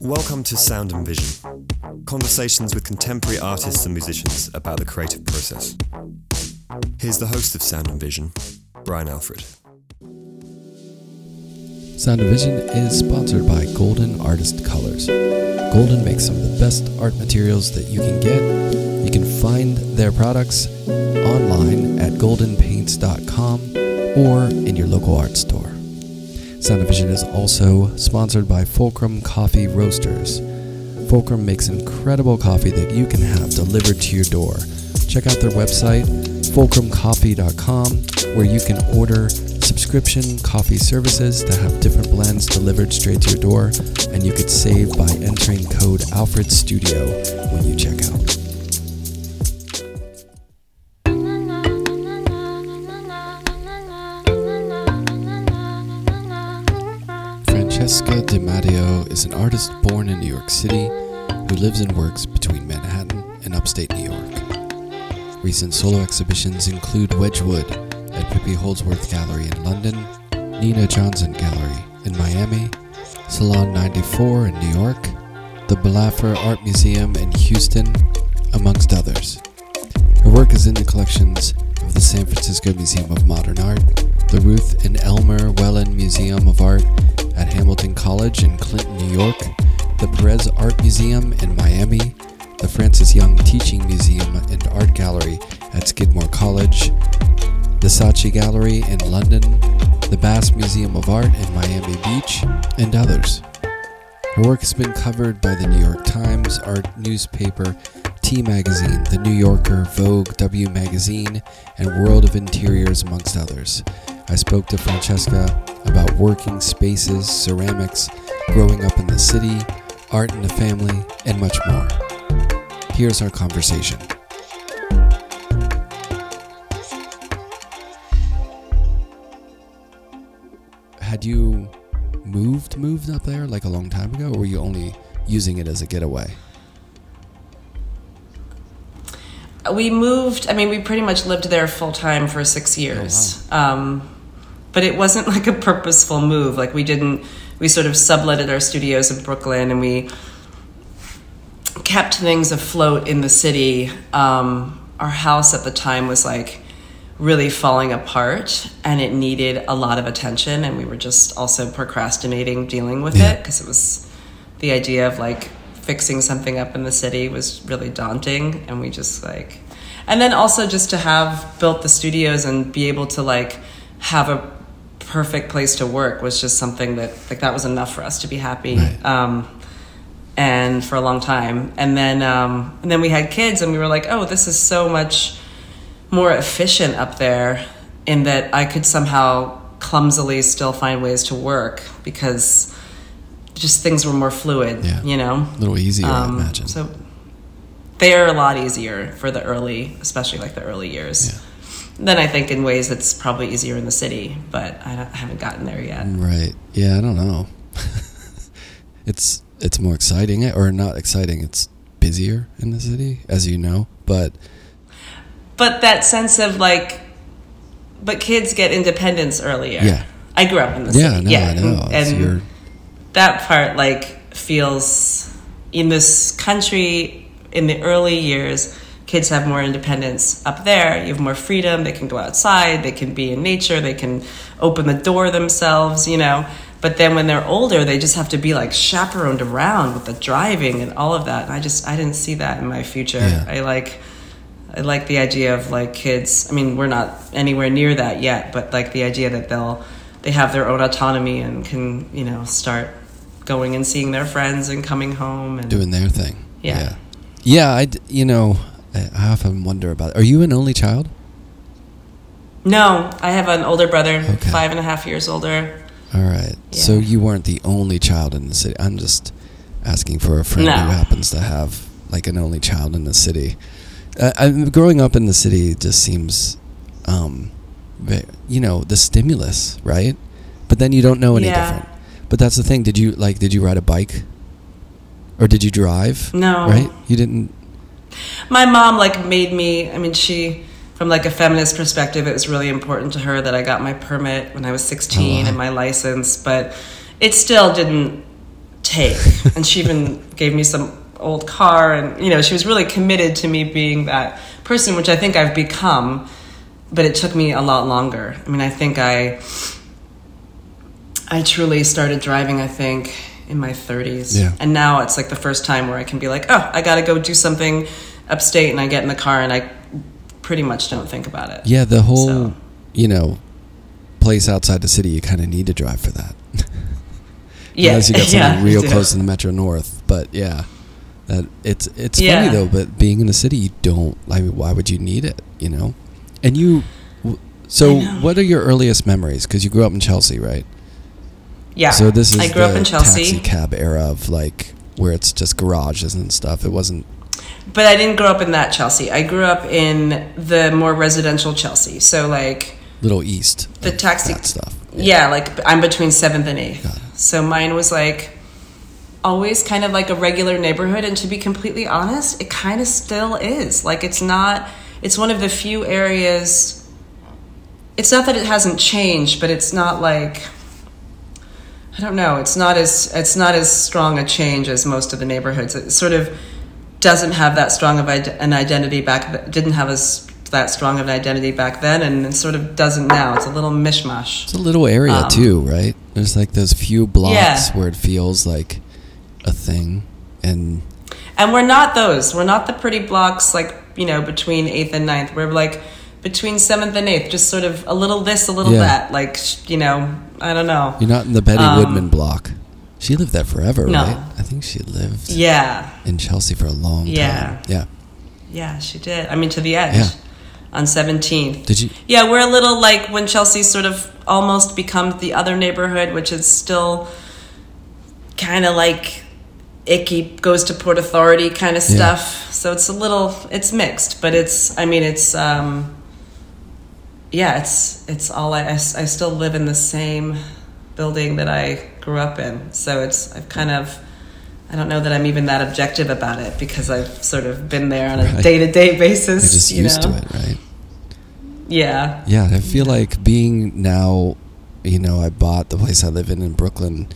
Welcome to Sound and Vision, conversations with contemporary artists and musicians about the creative process. Here's the host of Sound and Vision, Brian Alfred. Sound and Vision is sponsored by Golden Artist Colors. Golden makes some of the best art materials that you can get. You can find their products online at goldenpaints.com or in your local art store. Sound and Vision is also sponsored by Fulcrum Coffee Roasters. Fulcrum makes incredible coffee that you can have delivered to your door. Check out their website, fulcrumcoffee.com, where you can order subscription coffee services to have different blends delivered straight to your door, and you could save by entering code Alfred Studio when you check out. Is an artist born in New York City who lives and works between Manhattan and upstate New York. Recent solo exhibitions include Wedgwood at Pippy Houldsworth Gallery in London, Nina Johnson Gallery in Miami, Salon 94 in New York, the Blaffer Art Museum in Houston, amongst others. Her work is in the collections of the San Francisco Museum of Modern Art, the Ruth and Elmer Wellin Museum of Art at Hamilton College in Clinton, New York, the Perez Art Museum in Miami, the Frances Young Teaching Museum and Art Gallery at Skidmore College, the Saatchi Gallery in London, the Bass Museum of Art in Miami Beach, and others. Her work has been covered by the New York Times, art newspaper, T Magazine, The New Yorker, Vogue, W Magazine, and World of Interiors, amongst others. I spoke to Francesca about working spaces, ceramics, growing up in the city, art in the family, and much more. Here's our conversation. Had you moved moved up there like a long time ago, or were you only using it as a getaway? We moved. I mean, we pretty much lived there full time for six years. um, but it wasn't like a purposeful move. Like we didn't. We sort of subletted our studios in Brooklyn, and we kept things afloat in the city. Um, our house at the time was like really falling apart and it needed a lot of attention and we were just also procrastinating dealing with Yeah. it because it was the idea of like fixing something up in the city was really daunting and we just like and then also just to have built the studios and be able to like have a perfect place to work was just something that like that was enough for us to be happy Right. um, and for a long time and then um, and then we had kids and we were like oh this is so much more efficient up there in that I could somehow clumsily still find ways to work because just things were more fluid, Yeah. you know? A little easier, I Um, imagine. So they're a lot easier for the early, especially like the early years. Yeah. Then I think in ways it's probably easier in the city, but I, I haven't gotten there yet. Right. Yeah, I don't know. it's it's more exciting or not exciting, it's busier in the city as you know, but But that sense of like, but kids get independence earlier. Yeah. I grew up in the yeah, city. no, yeah, I know. and- It's and that part like feels in this country in the early years kids have more independence up there you have more freedom they can go outside they can be in nature they can open the door themselves you know but then when they're older they just have to be like chaperoned around with the driving and all of that and i just i didn't see that in my future Yeah. i like I like the idea of like kids. I mean, we're not anywhere near that yet, but like the idea that they'll they have their own autonomy and can you know start going and seeing their friends and coming home and doing their thing. Yeah. Yeah. Yeah, I you know, I often wonder about Are you an only child? No, I have an older brother, Okay. five and a half years older. All right. So you weren't the only child in the city. I'm just asking for a friend No. who happens to have like an only child in the city. Uh, I, growing up in the city just seems, um, you know, the stimulus, right? But then you don't know any Yeah. different. But that's the thing. Did you like? Did you ride a bike? Or did you drive? No. Right. You didn't. My mom like made me. I mean, she from like a feminist perspective, it was really important to her that I got my permit when I was 16 Oh, wow. and my license, but it still didn't take. and she even gave me some old car, and you know, she was really committed to me being that person, which I think I've become. But it took me a lot longer. I mean, I think I, I truly started driving. I think in my 30s, Yeah. and now it's like the first time where I can be like, oh, I got to go do something upstate, and I get in the car and I pretty much don't think about it. Yeah, the whole, So- you know, place outside the city, you kind of need to drive for that. Yeah, Unless you got something yeah, real close to the Metro North. But yeah, that it's it's Yeah. funny though. But being in the city, you don't. I mean, why would you need it? You know, and you. So, what are your earliest memories? Because you grew up in Chelsea, right? Yeah. So this is I grew the up in Chelsea, taxi cab era of like where it's just garages and stuff. It wasn't. But I didn't grow up in that Chelsea. I grew up in the more residential Chelsea. So like Little East. The taxi- stuff. Yeah, like I'm between seventh and eighth. So mine was like always kind of like a regular neighborhood. And to be completely honest, it kind of still is. Like it's not, it's one of the few areas, it's not that it hasn't changed, but it's not like, I don't know, it's not as, it's not as strong a change as most of the neighborhoods. It's sort of doesn't have that strong of an identity back, didn't have as that strong of an identity back then and sort of doesn't now. It's a little mishmash. It's a little area Um, too, right? There's like those few blocks Yeah. where it feels like a thing, and And we're not those. We're not the pretty blocks like, you know, between 8th and ninth. We're like between 7th and 8th, just sort of a little this, a little Yeah. that. Like, you know, I don't know. you're not in the Betty Um, Woodman block. She lived there forever, No. right? I think she lived Yeah. in Chelsea for a long Yeah. time. Yeah. Yeah, she did. I mean, to the edge Yeah. on 17th. Did you? Yeah, we're a little like when Chelsea sort of almost becomes the other neighborhood, which is still kind of like icky, goes to Port Authority kind of Yeah. stuff. So it's a little, it's mixed, but it's, I mean, it's, um, yeah, it's, it's all, I. I still live in the same building that I grew up in. So it's, I've kind of, I don't know that I'm even that objective about it because I've sort of been there on a day to day basis. You're just you used know? to it, right? Yeah. Yeah, I feel like being now, you know, I bought the place I live in in Brooklyn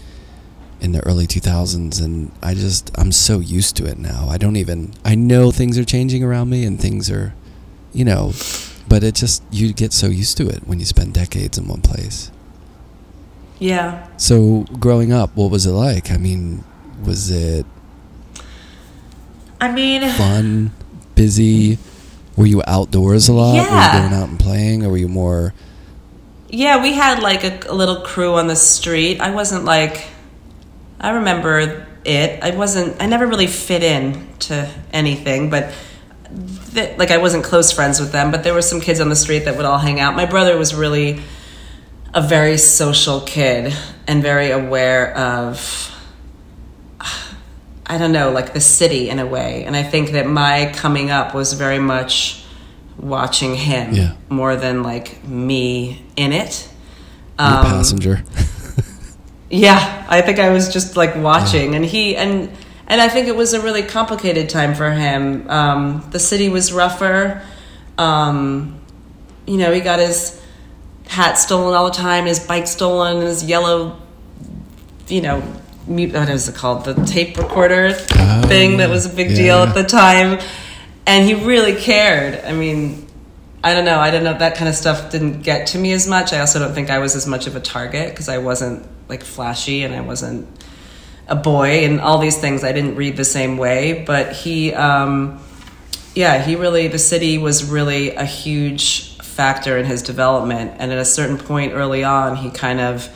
in the early 2000s and I just I'm so used to it now. I don't even I know things are changing around me and things are, you know, but it just you get so used to it when you spend decades in one place. Yeah. So, growing up, what was it like? I mean, was it I mean, fun, busy? Were you outdoors a lot? Were Yeah. you going out and playing or were you more yeah, we had like a, a little crew on the street. I wasn't like, I remember it. I wasn't, I never really fit in to anything, but th- like I wasn't close friends with them, but there were some kids on the street that would all hang out. My brother was really a very social kid and very aware of I don't know, like the city in a way. And I think that my coming up was very much watching him Yeah. more than like me in it. Um, passenger? yeah, I think I was just like watching, and he and and I think it was a really complicated time for him. Um, the city was rougher. Um, you know, he got his hat stolen all the time, his bike stolen, his yellow, you know, mute, what is it called? The tape recorder Oh, thing that was a big Yeah, deal at the time, and he really cared. I mean. I don't know. I don't know. That kind of stuff didn't get to me as much. I also don't think I was as much of a target because I wasn't like flashy and I wasn't a boy and all these things. I didn't read the same way. But he, um, yeah, he really, the city was really a huge factor in his development. And at a certain point early on, he kind of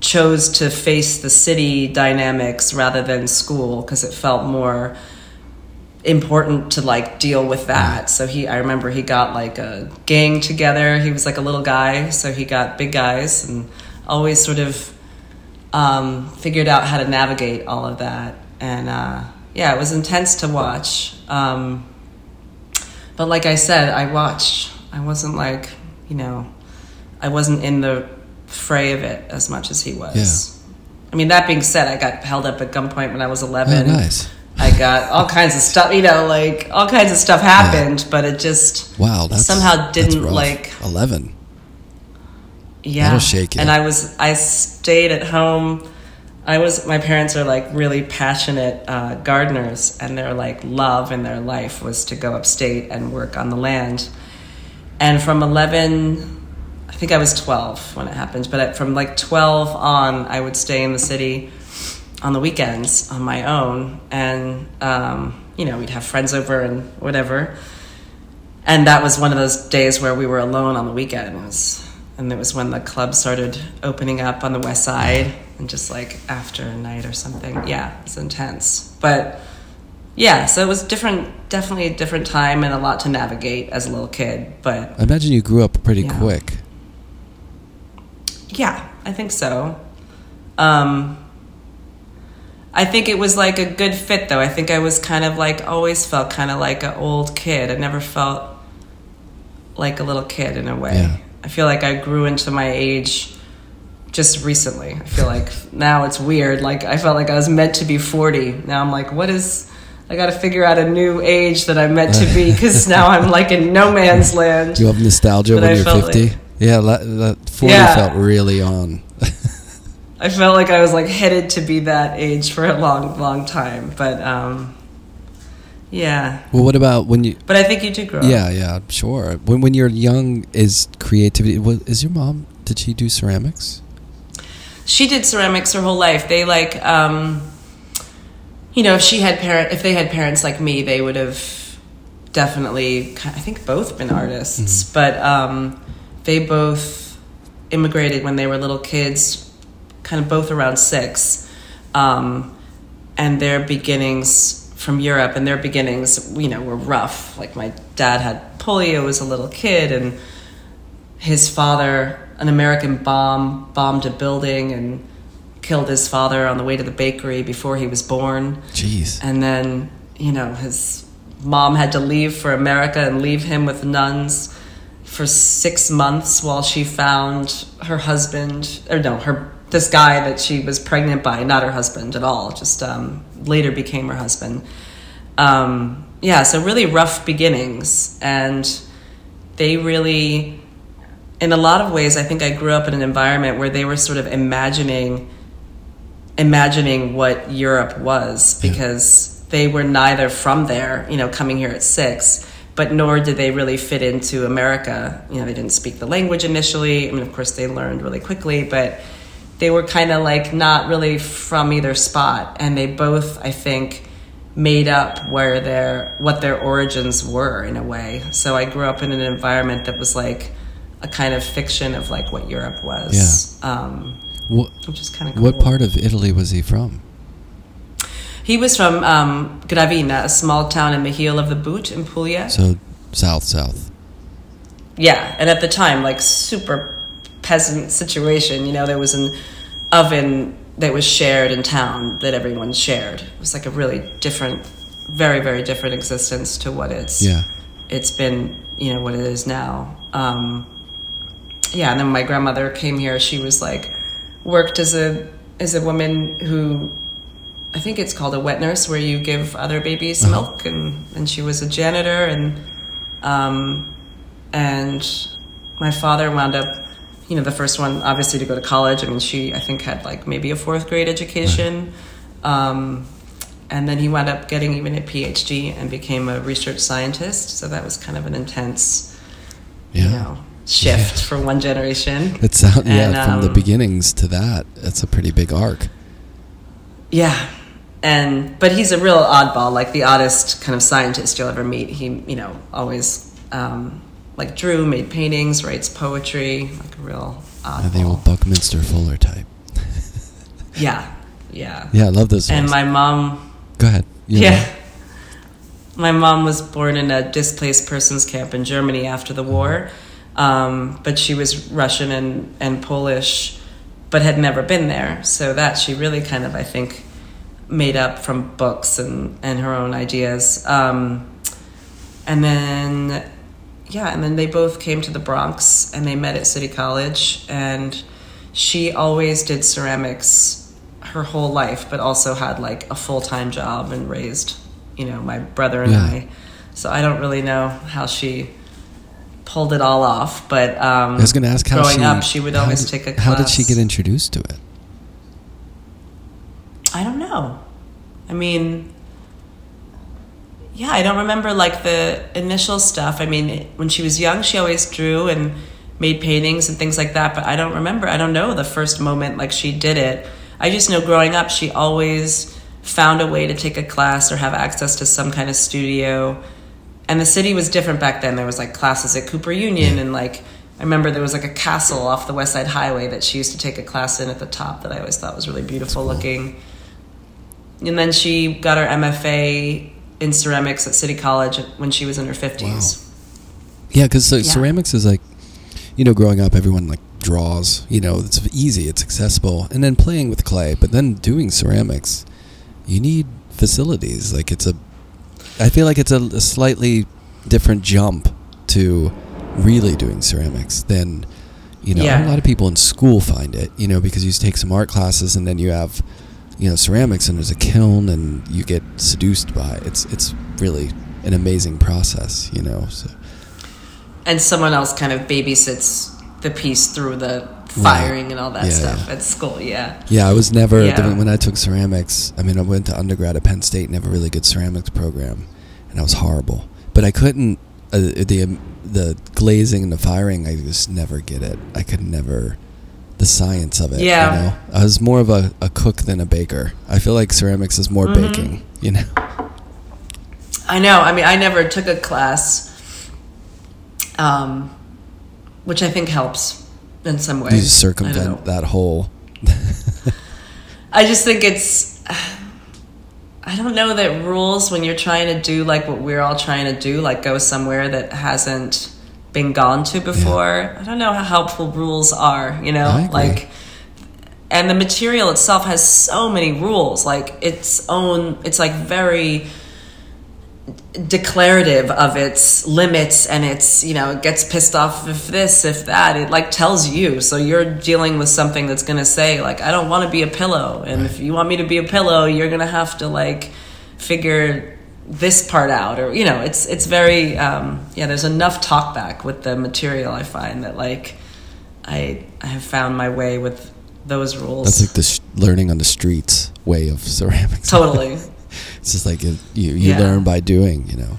chose to face the city dynamics rather than school because it felt more important to like deal with that. So he I remember he got like a gang together. He was like a little guy, so he got big guys and always sort of um, figured out how to navigate all of that. And uh, yeah, it was intense to watch. Um, but like I said, I watched. I wasn't like, you know, I wasn't in the fray of it as much as he was. Yeah. I mean, that being said, I got held up at gunpoint when I was 11 Oh, nice. I got all kinds of stuff. You know, like all kinds of stuff happened, yeah. but it just Wow, that's somehow didn't like eleven. yeah That'll shake you. and i was i stayed at home i was my parents are like really passionate uh, gardeners and their like love in their life was to go upstate and work on the land and from 11 i think i was 12 when it happened but from like 12 on i would stay in the city on the weekends on my own and um, you know we'd have friends over and whatever and that was one of those days where we were alone on the weekend. It was, and it was when the club started opening up on the west side, and just like after a night or something. Yeah, it's intense. But yeah, so it was different, definitely a different time and a lot to navigate as a little kid. But I imagine you grew up pretty Yeah. quick. yeah, I think so. Um, I think it was like a good fit, though. I think I was kind of like always felt kind of like an old kid. I never felt like a little kid in a way. Yeah. I feel like I grew into my age just recently. I feel like now it's weird. Like I felt like I was meant to be 40. Now I'm like, what is I got to figure out a new age that I'm meant to be because now I'm like in no man's land. Do you have nostalgia when I you're 50? like- yeah, that, that 40 Yeah. felt really on. I felt like I was like headed to be that age for a long, long time. But um, yeah. well, what about when you. But I think you did grow up. Yeah, yeah, sure. When when you're young, is creativity. Is your mom, did she do ceramics? She did ceramics her whole life. They like, um, you know, if she had parent, if they had parents like me, they would have definitely. I think both been artists, but um, they both immigrated when they were little kids, kind of both around six, um, and their beginnings from Europe and their beginnings, you know, were rough. Like my dad had polio as a little kid, and his father, an American bomb, bombed a building and killed his father on the way to the bakery before he was born. Jeez. And then, you know, his mom had to leave for America and leave him with nuns for six months while she found her husband, or no, her this guy that she was pregnant by, not her husband at all, just um, later became her husband. Um, yeah, so really rough beginnings, and they really, in a lot of ways, I think I grew up in an environment where they were sort of imagining imagining what Europe was because they were neither from there, you know, coming here at six, but nor did they really fit into America. You know, they didn't speak the language initially. I mean, of course, they learned really quickly, but they were kind of like not really from either spot. And they both, I think, made up where their what their origins were in a way. So I grew up in an environment that was like a kind of fiction of like what Europe was. Um, What, which is kind of cool. what part of Italy was he from? He was from um, Gravina, a small town in the heel of the Boot in Puglia. So, south, south. yeah, and at the time, like super peasant situation. You know, there was an oven that was shared in town that everyone shared. It was like a really different, very very different existence to what it's Yeah. it's been. You know what it is now. Um, yeah, and then my grandmother came here. She was like worked as a as a woman who I think it's called a wet nurse, where you give other babies milk, and and she was a janitor, and um, and my father wound up, you know, the first one obviously to go to college. I mean, she I think had like maybe a fourth grade education, um, and then he wound up getting even a PhD and became a research scientist. So that was kind of an intense, Yeah. you know, shift from one generation. It's sound, yeah, And, from the um, beginnings to that, that's a pretty big arc. Yeah. And but he's a real oddball, like the oddest kind of scientist you'll ever meet. He, you know, always um, like drew, made paintings, writes poetry, like a real Yeah, the old Buckminster Fuller type. Yeah, yeah. Yeah, I love those And ones. my mom, Go ahead. You yeah. know. My mom was born in a displaced persons camp in Germany after the war, um, but she was Russian and, and Polish, but had never been there. So that she really kind of, I think, made up from books and, and her own ideas. Um, and then, yeah, and then they both came to the Bronx and they met at City College. And she always did ceramics her whole life, but also had like a full time job and raised, you know, my brother and Yeah. I. So I don't really know how she pulled it all off. But um, I was going to ask how growing she, up, she would always did- take a class. How did she get introduced to it? I don't know. I mean, yeah, I don't remember like the initial stuff. I mean, when she was young, she always drew and made paintings and things like that, but I don't remember. I don't know the first moment like she did it. I just know growing up, she always found a way to take a class or have access to some kind of studio. And the city was different back then. There was like classes at Cooper Union and like I remember there was like a castle off the West Side Highway that she used to take a class in at the top that I always thought was really beautiful looking. And then she got her MFA in ceramics at City College when she was in her 50s. Yeah, because so Yeah. ceramics is like, you know, growing up, everyone like draws. You know, it's easy, it's accessible, and then playing with clay. But then doing ceramics, you need facilities. Like it's a, I feel like it's a, a slightly different jump to really doing ceramics than, you know, Yeah. a lot of people in school find it. You know, because you take some art classes and then you have, you know, ceramics and there's a kiln and you get seduced by it. It's it's really an amazing process. You know, so. And someone else kind of babysits the piece through the firing and all that Yeah, stuff yeah. at school. Yeah. Yeah, I was never Yeah. when I took ceramics. I mean, I went to undergrad at Penn State and have a really good ceramics program, and I was horrible. But I couldn't uh, the um, the glazing and the firing. I just never get it. I could never the science of it. Yeah. you know? I was more of a, a cook than a baker. I feel like ceramics is more Mhm. baking. You know, I know. I mean, I never took a class, um, which I think helps in some way. you I don't know. circumvent that whole. I just think it's. I don't know that rules when you're trying to do like what we're all trying to do, like go somewhere that hasn't been gone to before. I don't know how helpful rules are, you know? Like and the material itself has so many rules, like its own it's like very declarative of its limits and it's you know it gets pissed off if this if that. It like tells you. So you're dealing with something that's going to say like i don't want to be a pillow. And if you want me to be a pillow you're going to have to like figure this part out or you know it's it's very um yeah there's enough talk back with the material i find that like i i have found my way with those rules. That's like the sh- learning on the streets way of ceramics. totally It's just like it, you you Yeah. learn by doing. You know.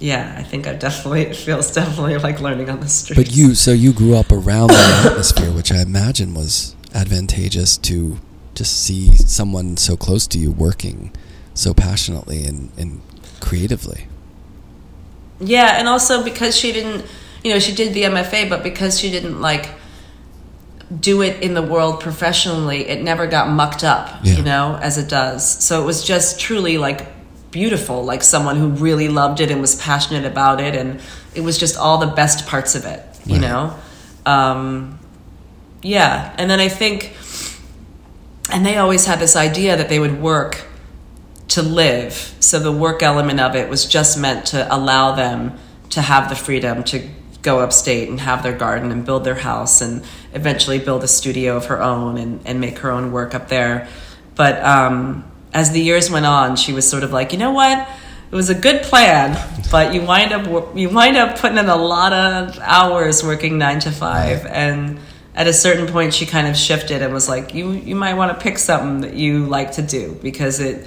yeah i think i definitely it feels definitely like learning on the street But you, so you grew up around that atmosphere, which I imagine was advantageous to just see someone so close to you working so passionately and, and creatively. Yeah, and also because she didn't, you know, she did the MFA, but because she didn't like do it in the world professionally, it never got mucked up, Yeah. you know, as it does. So it was just truly like beautiful, like someone who really loved it and was passionate about it, and it was just all the best parts of it, you Right. know. Um, yeah, and then I think, and they always had this idea that they would work to live. So the work element of it was just meant to allow them to have the freedom to go upstate and have their garden and build their house and eventually build a studio of her own and, and make her own work up there. But um, as the years went on, she was sort of like, you know what? It was a good plan, but you wind up you wind up putting in a lot of hours working nine to five, and at a certain point, she kind of shifted and was like, you you might want to pick something that you like to do because it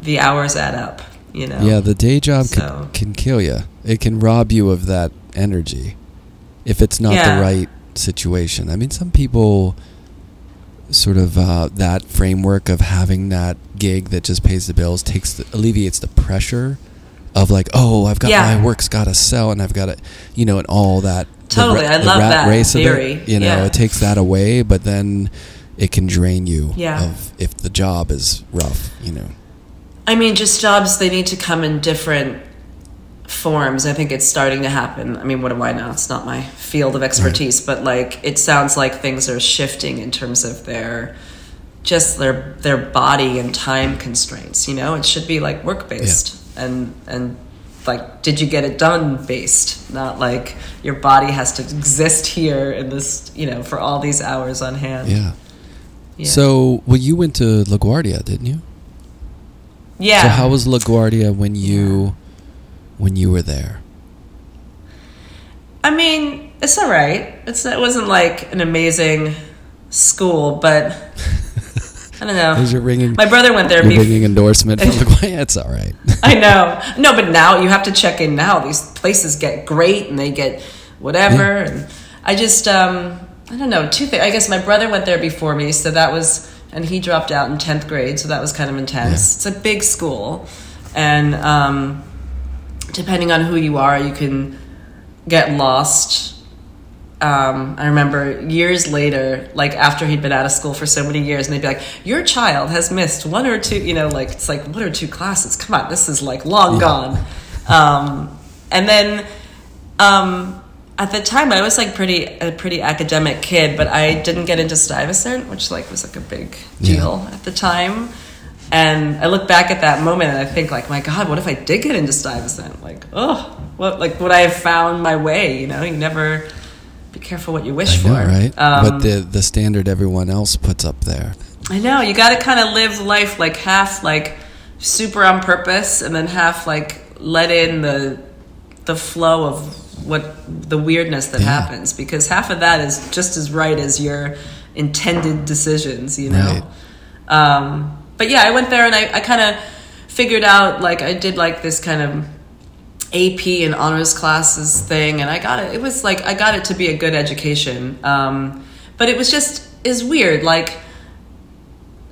the hours add up, you know. Yeah, the day job So- can, can kill you. It can rob you of that energy if it's not Yeah. the right situation. I mean, some people sort of uh, that framework of having that gig that just pays the bills takes the, alleviates the pressure of like, oh, I've got Yeah. my work's got to sell and I've got to, you know, and all that. Totally, ra- I the love that race of it, you know, Yeah. it takes that away, but then it can drain you Yeah. of if the job is rough, you know. I mean, just jobs, they need to come in different forms. I think it's starting to happen. I mean, what do I know? It's not my field of expertise, but like it sounds like things are shifting in terms of their just their their body and time constraints, you know? It should be like work based and and like did you get it done based, not like your body has to exist here in this, you know, for all these hours on hand. Yeah. Yeah. So, well, you went to LaGuardia, didn't you? yeah. So, how was LaGuardia when you when you were there? I mean, it's all right. It's it wasn't like an amazing school, but I don't know. Is your ringing My brother went there. your Before, ringing endorsement from LaGuardia? It's all right. I know. No, but now you have to check in now. These places get great and they get whatever. And I just, um, I don't know. Two things. I guess my brother went there before me, so that was, and he dropped out in 10th grade, so that was kind of intense. It's a big school. And um, depending on who you are, you can get lost. Um, I remember years later, like after he'd been out of school for so many years, and they'd be like, "Your child has missed one or two, you know, like it's like one or two classes. Come on, this is like long Yeah. gone." Um, and then um, at the time, I was like pretty a pretty academic kid, but I didn't get into Stuyvesant, which like was like a big Yeah. deal at the time. And I look back at that moment and I think like, my God, what if I did get into Stuyvesant? Like, oh, what like would I have found my way? You know, you never be careful what you wish I for. right? Um, but the the standard everyone else puts up there. I know you got to kind of live life like half like super on purpose, and then half like let in the the flow of what the weirdness that Yeah. happens because half of that is just as right as your intended decisions, you know. Um, but yeah, I went there and I, I kind of figured out like I did like this kind of AP and honors classes thing, and I got it. It was like I got it to be a good education, um, but it was just is weird. Like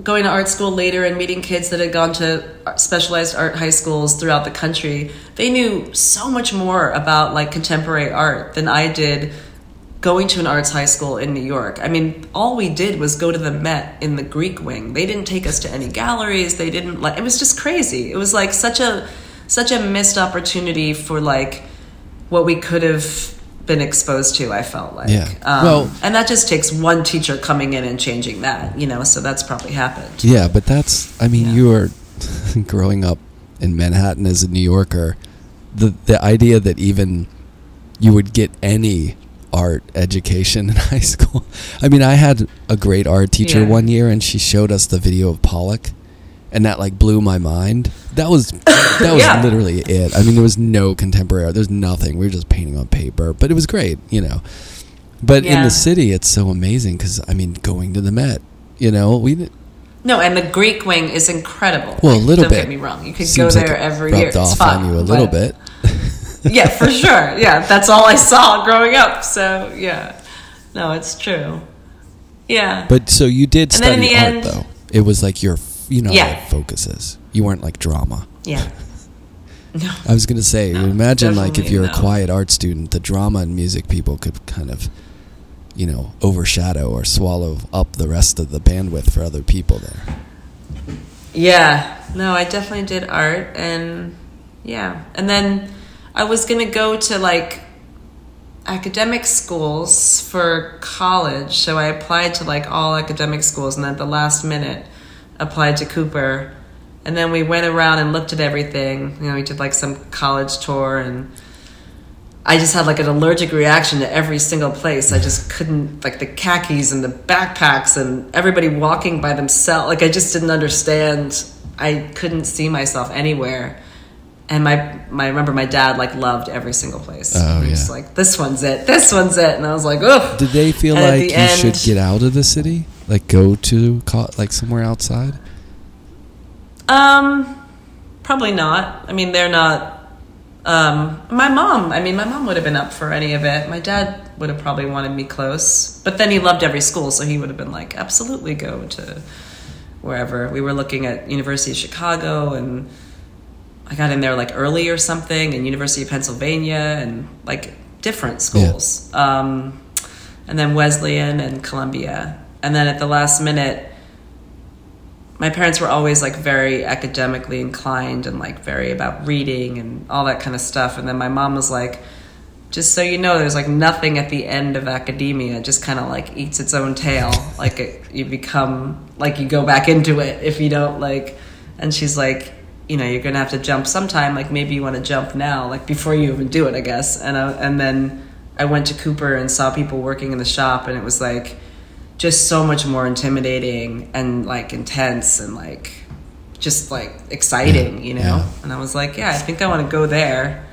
going to art school later and meeting kids that had gone to specialized art high schools throughout the country. They knew so much more about like contemporary art than I did going to an arts high school in New York. I mean, all we did was go to the Met in the Greek wing. They didn't take us to any galleries. They didn't like it was just crazy. It was like such a such a missed opportunity for like what we could have been exposed to, I felt like. Yeah. Um, Well- and that just takes one teacher coming in and changing that, you know, so that's probably happened. Yeah, but that's I mean, Yeah. you were growing up in Manhattan as a New Yorker. The the idea that even you would get any art education in high school. I mean, I had a great art teacher Yeah. one year and she showed us the video of Pollock and that like blew my mind. That was that was Yeah. literally it. I mean, there was no contemporary art. There's nothing. We were just painting on paper, but it was great, you know. But in the city, it's so amazing because I mean, going to the Met, you know, we No, and the Greek wing is incredible. Well, a Like, little don't bit. get me wrong. You could Seems go like there it every rubbed year. It's off fun, on you a little bit. Yeah, for sure. Yeah, that's all I saw growing up. So yeah, no, it's true. Yeah, But so you did And study the art end- though. It was like your, you know, Yeah. how focus is. You weren't like drama. yeah. No, I was gonna say, No, imagine like if you're a quiet art student, the drama and music people could kind of, you know, overshadow or swallow up the rest of the bandwidth for other people there. yeah, no, I definitely did art, and yeah, and then I was gonna go to like academic schools for college, so I applied to like all academic schools, and at the last minute applied to Cooper, and then we went around and looked at everything. You know, we did like some college tour, and I just had like an allergic reaction to every single place. I just couldn't like the khakis and the backpacks and everybody walking by themselves. Like I just didn't understand. I couldn't see myself anywhere. And my, my I remember my dad like loved every single place. Oh, he was yeah. like, this one's it, this one's it, and I was like, ugh. Did they feel And like the you end- should get out of the city, like go to like somewhere outside? Um, probably not. I mean, they're not. Um, my mom. I mean, my mom would have been up for any of it. My dad would have probably wanted me close, but then he loved every school, so he would have been like, absolutely go to wherever. We were looking at University of Chicago, and I got in there like early or something, and University of Pennsylvania, and like different schools. Um, and then Wesleyan and Columbia, and then at the last minute my parents were always like very academically inclined and like very about reading and all that kind of stuff. And then my mom was like just so you know there's like nothing at the end of academia it just kind of like eats its own tail. Like it, you become like you go back into it if you don't like and she's like you know you're gonna have to jump sometime like maybe you want to jump now like before you even do it i guess and I, and then i went to cooper and saw people working in the shop and it was like just so much more intimidating and like intense and like just like exciting, you know? Yeah. And I was like, yeah, I think I want to go there.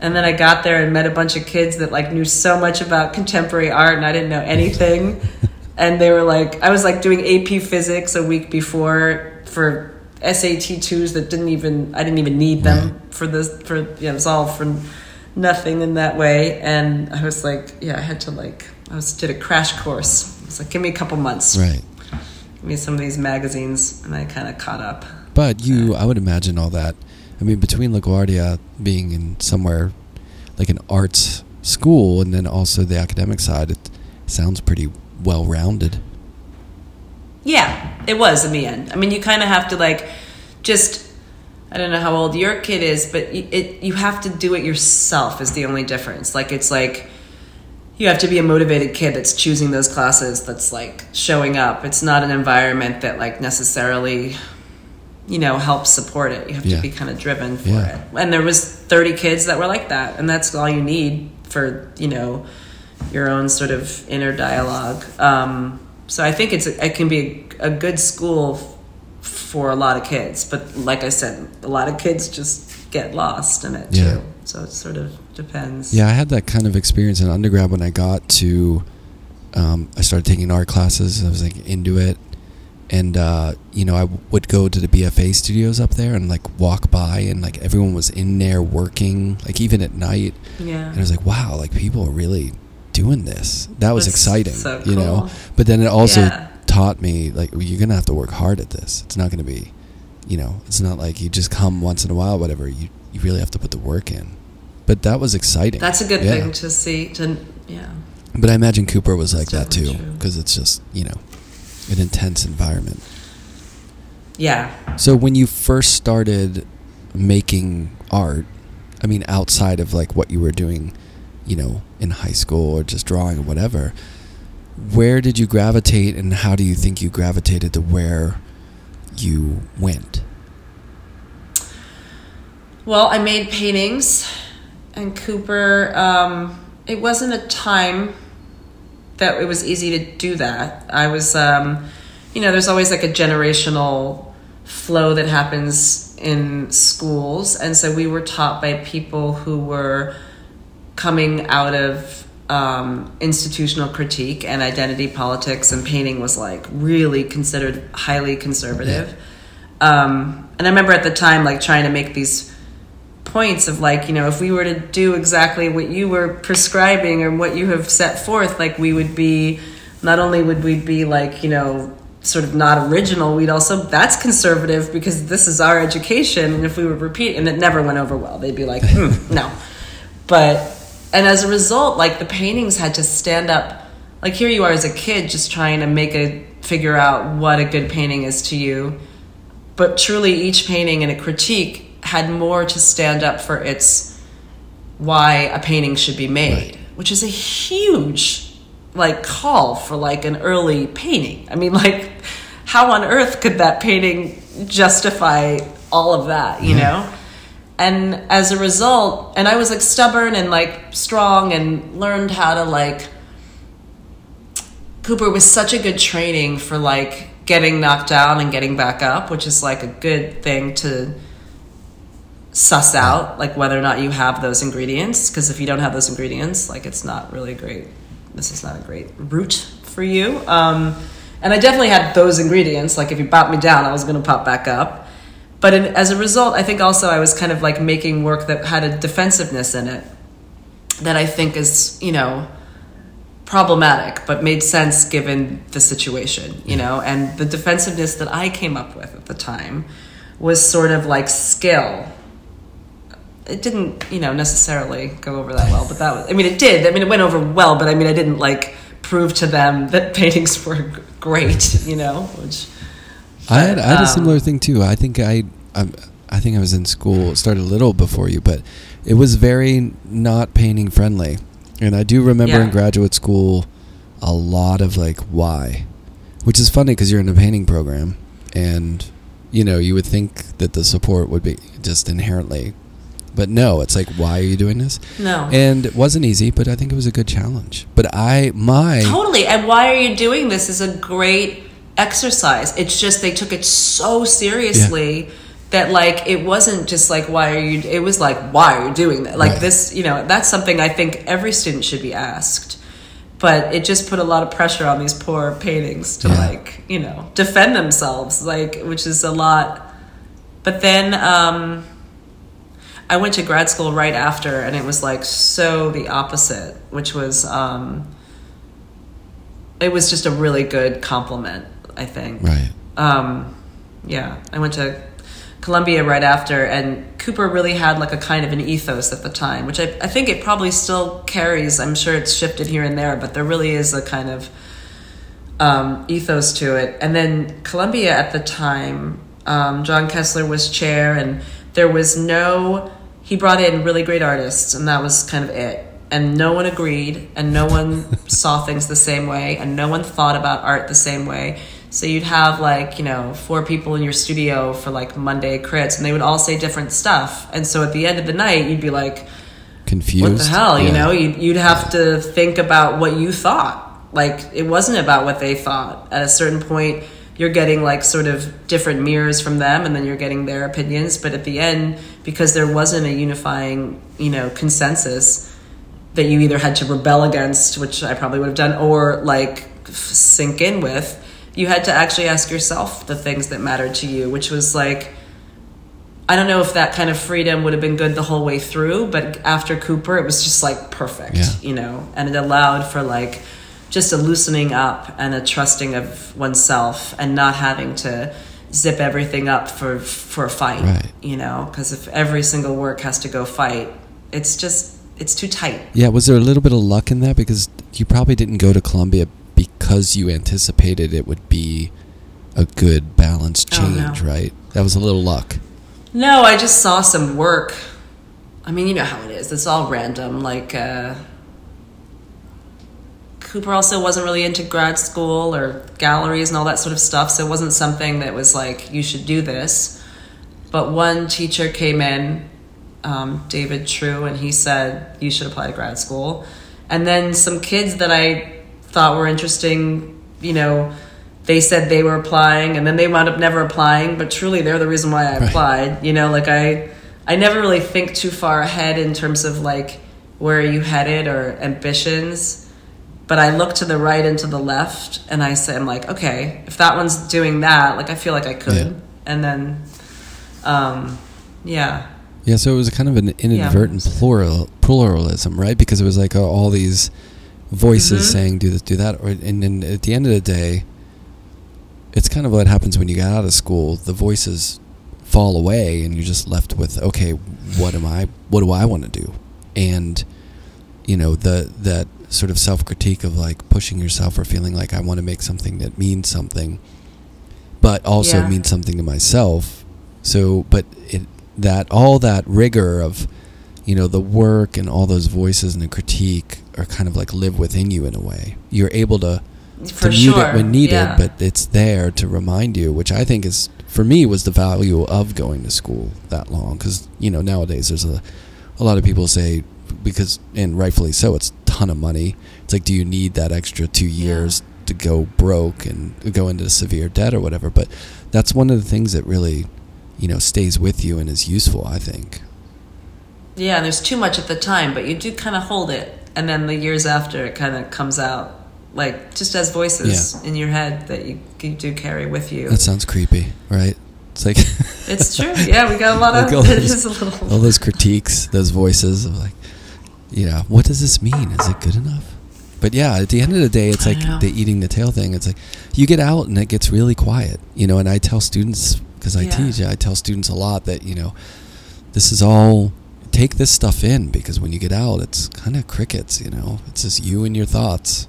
And then I got there and met a bunch of kids that like knew so much about contemporary art and I didn't know anything. and they were like, I was like doing AP physics a week before for SAT twos that didn't even I didn't even need them for this for yeah, it was all for nothing in that way. And I was like, yeah, I had to like I was did a crash course. I was like, give me a couple months, Right. give me some of these magazines, and I kind of caught up. But you, I would imagine all that. I mean, between LaGuardia being in somewhere like an arts school and then also the academic side, it sounds pretty well rounded. Yeah, it was in the end. I mean, you kind of have to like just I don't know how old your kid is, but y- it you have to do it yourself is the only difference. Like it's like you have to be a motivated kid that's choosing those classes that's like showing up. It's not an environment that like necessarily you know helps support it. You have Yeah. to be kind of driven for Yeah. it. And there was 30 kids that were like that, and that's all you need for, you know, your own sort of inner dialogue. Um, so I think it's it can be a, good school f- for a lot of kids, but like I said, a lot of kids just get lost in it Yeah. too. So it sort of depends. Yeah, I had that kind of experience in undergrad when I got to. Um, I started taking art classes. I was like into it, and uh, you know, I w- would go to the BFA studios up there and like walk by, and like everyone was in there working, like even at night. Yeah. And I was like, wow, like people are really doing this. That was That's exciting, so you know. But then it also Yeah. taught me like you're gonna have to work hard at this. It's not gonna be, you know, it's not like you just come once in a while, whatever. You you really have to put the work in. But that was exciting. That's a good Yeah. thing to see. To yeah. But I imagine Cooper was like that too, because it's just you know, an intense environment. Yeah. So when you first started making art, I mean, outside of like what you were doing, you know, in high school or just drawing or whatever, where did you gravitate, and how do you think you gravitated to where you went? Well, I made paintings, and Cooper. Um, it wasn't a time that it was easy to do that. I was, um, you know, there's always like a generational flow that happens in schools, and so we were taught by people who were coming out of um, institutional critique and identity politics, and painting was like really considered highly conservative. Um, and I remember at the time, like trying to make these points of like, you know, if we were to do exactly what you were prescribing or what you have set forth, like we would be, not only would we be like, you know, sort of not original, we'd also, that's conservative because this is our education. And if we were repeat, and it never went over well, they'd be like, "Hmm, no. But, and as a result, like the paintings had to stand up, like here you are as a kid just trying to make a, figure out what a good painting is to you. But truly each painting in a critique had more to stand up for its why a painting should be made Right. which is a huge like call for like an early painting. I mean like how on earth could that painting justify all of that you know and as a result and i was like stubborn and like strong and learned how to like Cooper was such a good training for like getting knocked down and getting back up, which is like a good thing to suss out, like whether or not you have those ingredients. Because if you don't have those ingredients, like it's not really great. This is not a great route for you. Um, and I definitely had those ingredients. Like if you popped me down, I was going to pop back up. But in, as a result, I think also I was kind of like making work that had a defensiveness in it that I think is, you know, problematic, but made sense given the situation, you know. And the defensiveness that I came up with at the time was sort of like skill. It didn't, you know, necessarily go over that well, but that was, I mean, it did. I mean, it went over well, but I mean, I didn't like prove to them that paintings were great, you know, which. I had I had a um, similar thing too. I think I I, I think I was in school. Started a little before you, but it was very not painting friendly. And I do remember in graduate school a lot of like why, which is funny because you're in a painting program, and you know you would think that the support would be just inherently But no, it's like, why are you doing this? No. And it wasn't easy, but I think it was a good challenge. But I, my. Totally. And why are you doing this is a great exercise. It's just they took it so seriously that like it wasn't just like why are you it was like why are you doing that? Like Right. this, you know, that's something I think every student should be asked. But it just put a lot of pressure on these poor paintings to Yeah. like, you know, defend themselves, like which is a lot. But then um I went to grad school right after, and it was like so the opposite, which was um, it was just a really good compliment. I think. Right. Um, yeah, I went to Columbia right after, and Cooper really had like a kind of an ethos at the time, which I, I think it probably still carries. I'm sure it's shifted here and there, but there really is a kind of um, ethos to it. And then Columbia at the time, um, Jon Kessler was chair, and there was no. He brought in really great artists, and that was kind of it. And no one agreed, and no one saw things the same way, and no one thought about art the same way. So you'd have like you know four people in your studio for like Monday crits, and they would all say different stuff. And so at the end of the night, you'd be like, Confused. what the hell? You know you'd, you'd have to think about what you thought. Like it wasn't about what they thought. At a certain point you're getting like sort of different mirrors from them and then you're getting their opinions. But at the end because there wasn't a unifying you know consensus that you either had to rebel against which i probably would have done or like sink in with you had to actually ask yourself the things that mattered to you which was like I don't know if that kind of freedom would have been good the whole way through, but after Cooper, it was just like perfect, Yeah. you know, and it allowed for like just a loosening up and a trusting of oneself and not having to zip everything up for for a fight, Right. you know, because if every single work has to go fight, it's just it's too tight. Yeah, was there a little bit of luck in that? Because you probably didn't go to Columbia because you anticipated it would be a good balanced Oh, no. change, right? That was a little luck. No, I just saw some work. I mean, you know how it is. It's all random. Like, uh, Cooper also wasn't really into grad school or galleries and all that sort of stuff, so it wasn't something that was like, you should do this. But one teacher came in, um, David True, and he said, you should apply to grad school. And then some kids that I thought were interesting, you know, they said they were applying and then they wound up never applying, but truly they're the reason why I Right. applied. You know, like I I never really think too far ahead in terms of like where are you headed or ambitions. But I look to the right and to the left and I say I'm like, okay, if that one's doing that, like I feel like I could. Yeah. And then um yeah. Yeah, so it was kind of an inadvertent plural pluralism, right? Because it was like uh, all these voices Mhm. saying do this, do that, or and then at the end of the day, it's kind of what happens when you get out of school. The voices fall away, and you're just left with okay, what am I? What do I want to do? And you know the that sort of self critique of like pushing yourself or feeling like I want to make something that means something, but also Yeah. means something to myself. So, but it that all that rigor of you know the work and all those voices and the critique are kind of like live within you in a way. You're able to For to mute sure. it when needed, yeah. but it's there to remind you, which I think is for me was the value of going to school that long. Because you know nowadays there's a a lot of people say because and rightfully so, it's a ton of money. It's like, do you need that extra two years to go broke and go into severe debt or whatever? But that's one of the things that really you know stays with you and is useful. I think. Yeah, and there's too much at the time, but you do kind of hold it, and then the years after, it kind of comes out like just as voices in your head that you, you do carry with you. That sounds creepy, right? It's like it's true. Yeah, we got a lot of. All those- a little. all those critiques, those voices of like, yeah, what does this mean? Is it good enough? But yeah, at the end of the day, it's like the eating the tail thing. It's like you get out and it gets really quiet, you know. And I tell students because I Yeah. teach, I tell students a lot that you know, this is all take this stuff in because when you get out, it's kind of crickets, you know. It's just you and your thoughts.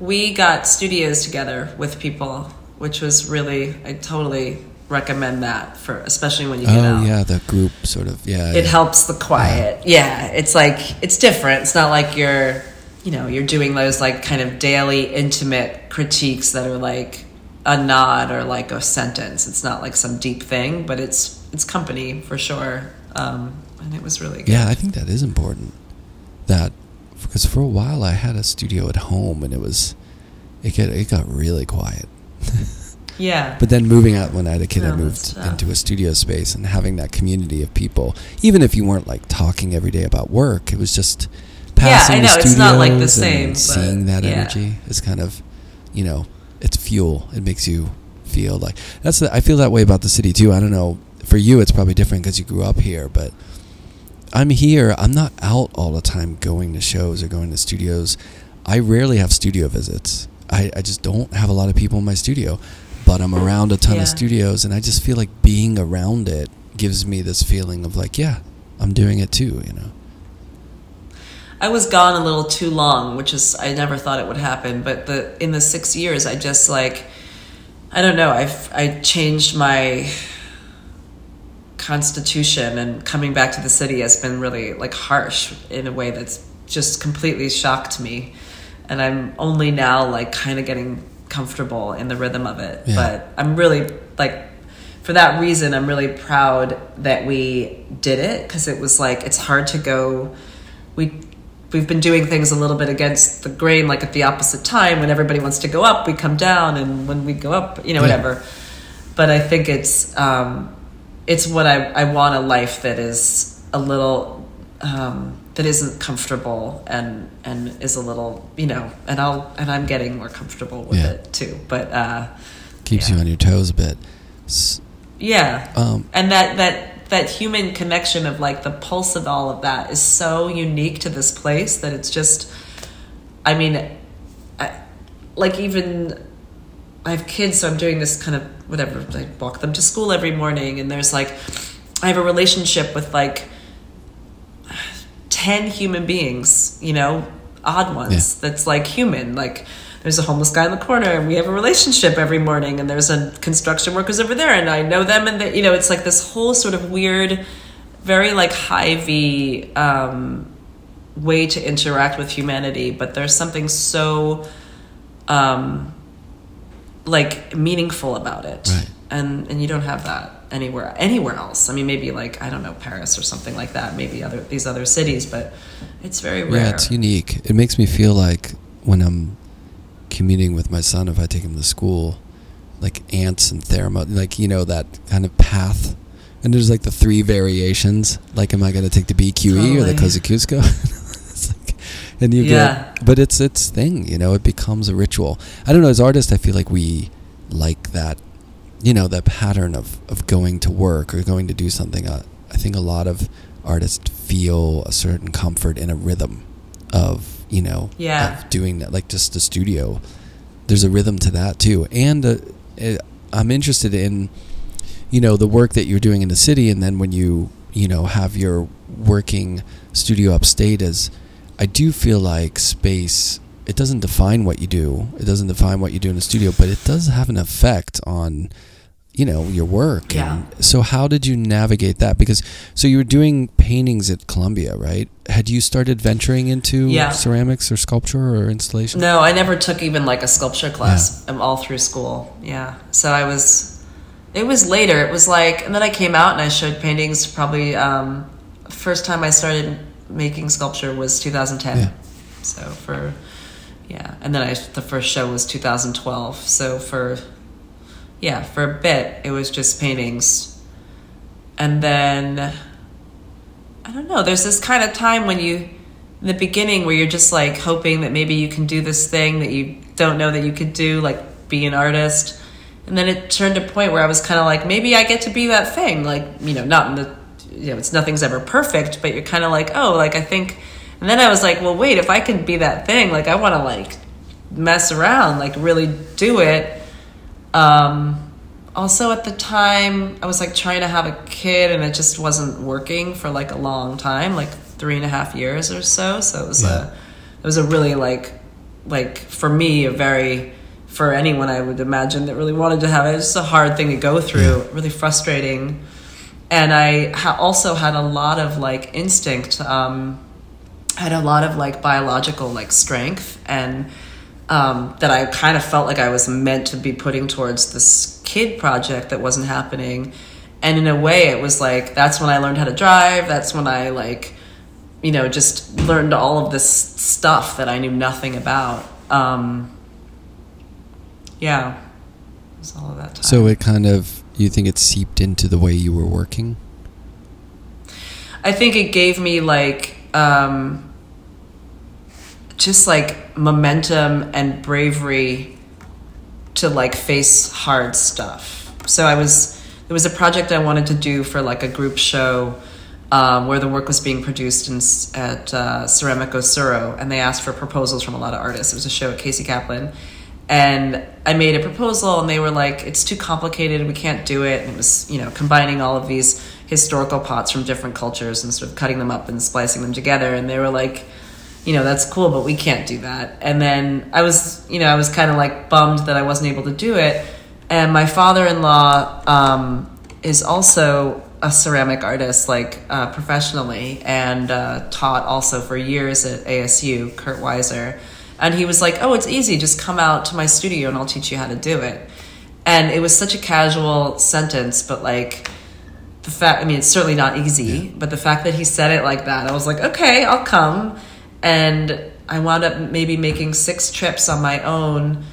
We got studios together with people, which was really. I totally recommend that for, especially when you get oh out. yeah, the group sort of yeah. it yeah. helps the quiet. Yeah, it's like it's different. It's not like you're, you know, you're doing those like kind of daily intimate critiques that are like a nod or like a sentence. It's not like some deep thing, but it's it's company for sure. Um, and it was really good. Yeah, I think that is important. That because for a while I had a studio at home and it was it got it got really quiet. Yeah. But then moving out when I had a kid, I moved into a studio space and having that community of people, even if you weren't like talking every day about work, it was just passing I the know, it's not like the same, seeing that yeah. energy is kind of, you know, it's fuel. It makes you feel like that's. The, I feel that way about the city too. I don't know. For you, it's probably different because you grew up here, but I'm here. I'm not out all the time going to shows or going to studios. I rarely have studio visits. I, I just don't have a lot of people in my studio, but I'm around a ton Yeah. of studios, and I just feel like being around it gives me this feeling of like, yeah, I'm doing it too. You know? I was gone a little too long, which is I never thought it would happen. But the in the six years, I just like I don't know. I've I changed my constitution, and coming back to the city has been really like harsh in a way that's just completely shocked me. And I'm only now like kind of getting comfortable in the rhythm of it. Yeah. But I'm really like for that reason, I'm really proud that we did it because it was like it's hard to go. We we've been doing things a little bit against the grain, like at the opposite time. When everybody wants to go up, we come down, and when we go up, you know, Yeah. whatever. But I think it's um, it's what I I want a life that is a little um, that isn't comfortable and and is a little you know, and I'll and I'm getting more comfortable with Yeah. it too. But uh, Keeps Yeah. you on your toes a bit. Yeah. Um, and that that that human connection of like the pulse of all of that is so unique to this place that it's just I mean I, like even I have kids so I'm doing this kind of whatever I walk them to school every morning and there's like I have a relationship with like 10 human beings, you know, odd ones that's like human. Like there's a homeless guy in the corner and we have a relationship every morning and there's a construction workers over there and I know them and they, you know, it's like this whole sort of weird, very like high V um, way to interact with humanity. But there's something so um, like meaningful about it. Right. And, and you don't have that anywhere anywhere else. I mean, maybe like I don't know Paris or something like that. Maybe other these other cities, but it's very rare. Yeah, it's unique. It makes me feel like when I'm commuting with my son, if I take him to school, like ants and thermo, like you know that kind of path. And there's like the three variations. Like, am I going to take the BQE or the Totally. Kosciuszko? It's like- and you Yeah. get, but it's it's thing. You know, it becomes a ritual. I don't know. As artists, I feel like we like that. You know, that pattern of of going to work or going to do something. Uh, I think a lot of artists feel a certain comfort in a rhythm of you know Yeah. of doing that like just the studio there's a rhythm to that too and uh, uh, i'm interested in you know the work that you're doing in the city and then when you you know have your working studio upstate as i do feel like space it doesn't define what you do it doesn't define what you do in the studio but it does have an effect on you know your work Yeah. and so how did you navigate that because so you were doing paintings at columbia right had you started venturing into Yeah. ceramics or sculpture or installation No, I never took even like a sculpture class um, all through school. Yeah. So I was, it was later. It was like, and then I came out and I showed paintings probably, um, first time I started making sculpture was 2010. Yeah. So for, yeah. And then I, the first show was 2012. So for, yeah, for a bit, it was just paintings. And then, I don't know, there's this kind of time when you, in the beginning where you're just like hoping that maybe you can do this thing that you don't know that you could do, like be an artist. And then it turned to a point where I was kind of like, maybe I get to be that thing. Like, you know, not in the, you know, it's nothing's ever perfect, but you're kind of like, oh, like I think. And then I was like, well, wait, if I can be that thing, like I want to like mess around, like really do it. Um, also at the time i was like trying to have a kid and it just wasn't working for like a long time like three and a half years or so so it was Yeah. a it was a really like like for me a very for anyone i would imagine that really wanted to have it it's just a hard thing to go through really frustrating and i ha- also had a lot of like instinct um had a lot of like biological like strength and um, that I kind of felt like I was meant to be putting towards this kid project that wasn't happening. and in a way it was like that's when i learned how to drive that's when i like you know just learned all of this stuff that i knew nothing about. Um, yeah. It was all of that time. So it kind of you think it seeped into the way you were working? I think it gave me like um, just like momentum and bravery to like face hard stuff. So I was there was a project I wanted to do for like a group show um, where the work was being produced in, at uh, Ceramica Suro, and they asked for proposals from a lot of artists. It was a show at Casey Kaplan, and I made a proposal, and they were like, "It's too complicated. We can't do it." And it was you know combining all of these historical pots from different cultures and sort of cutting them up and splicing them together, and they were like you know that's cool but we can't do that and then i was you know i was kind of like bummed that i wasn't able to do it and my father-in-law um, is also a ceramic artist like uh, professionally and uh, taught also for years at asu kurt weiser and he was like oh it's easy. Just come out to my studio and i'll teach you how to do it. And it was such a casual sentence but like the fact i mean it's certainly not easy but the fact that he said it like that i was like okay i'll come. And i wound up maybe making six trips on my own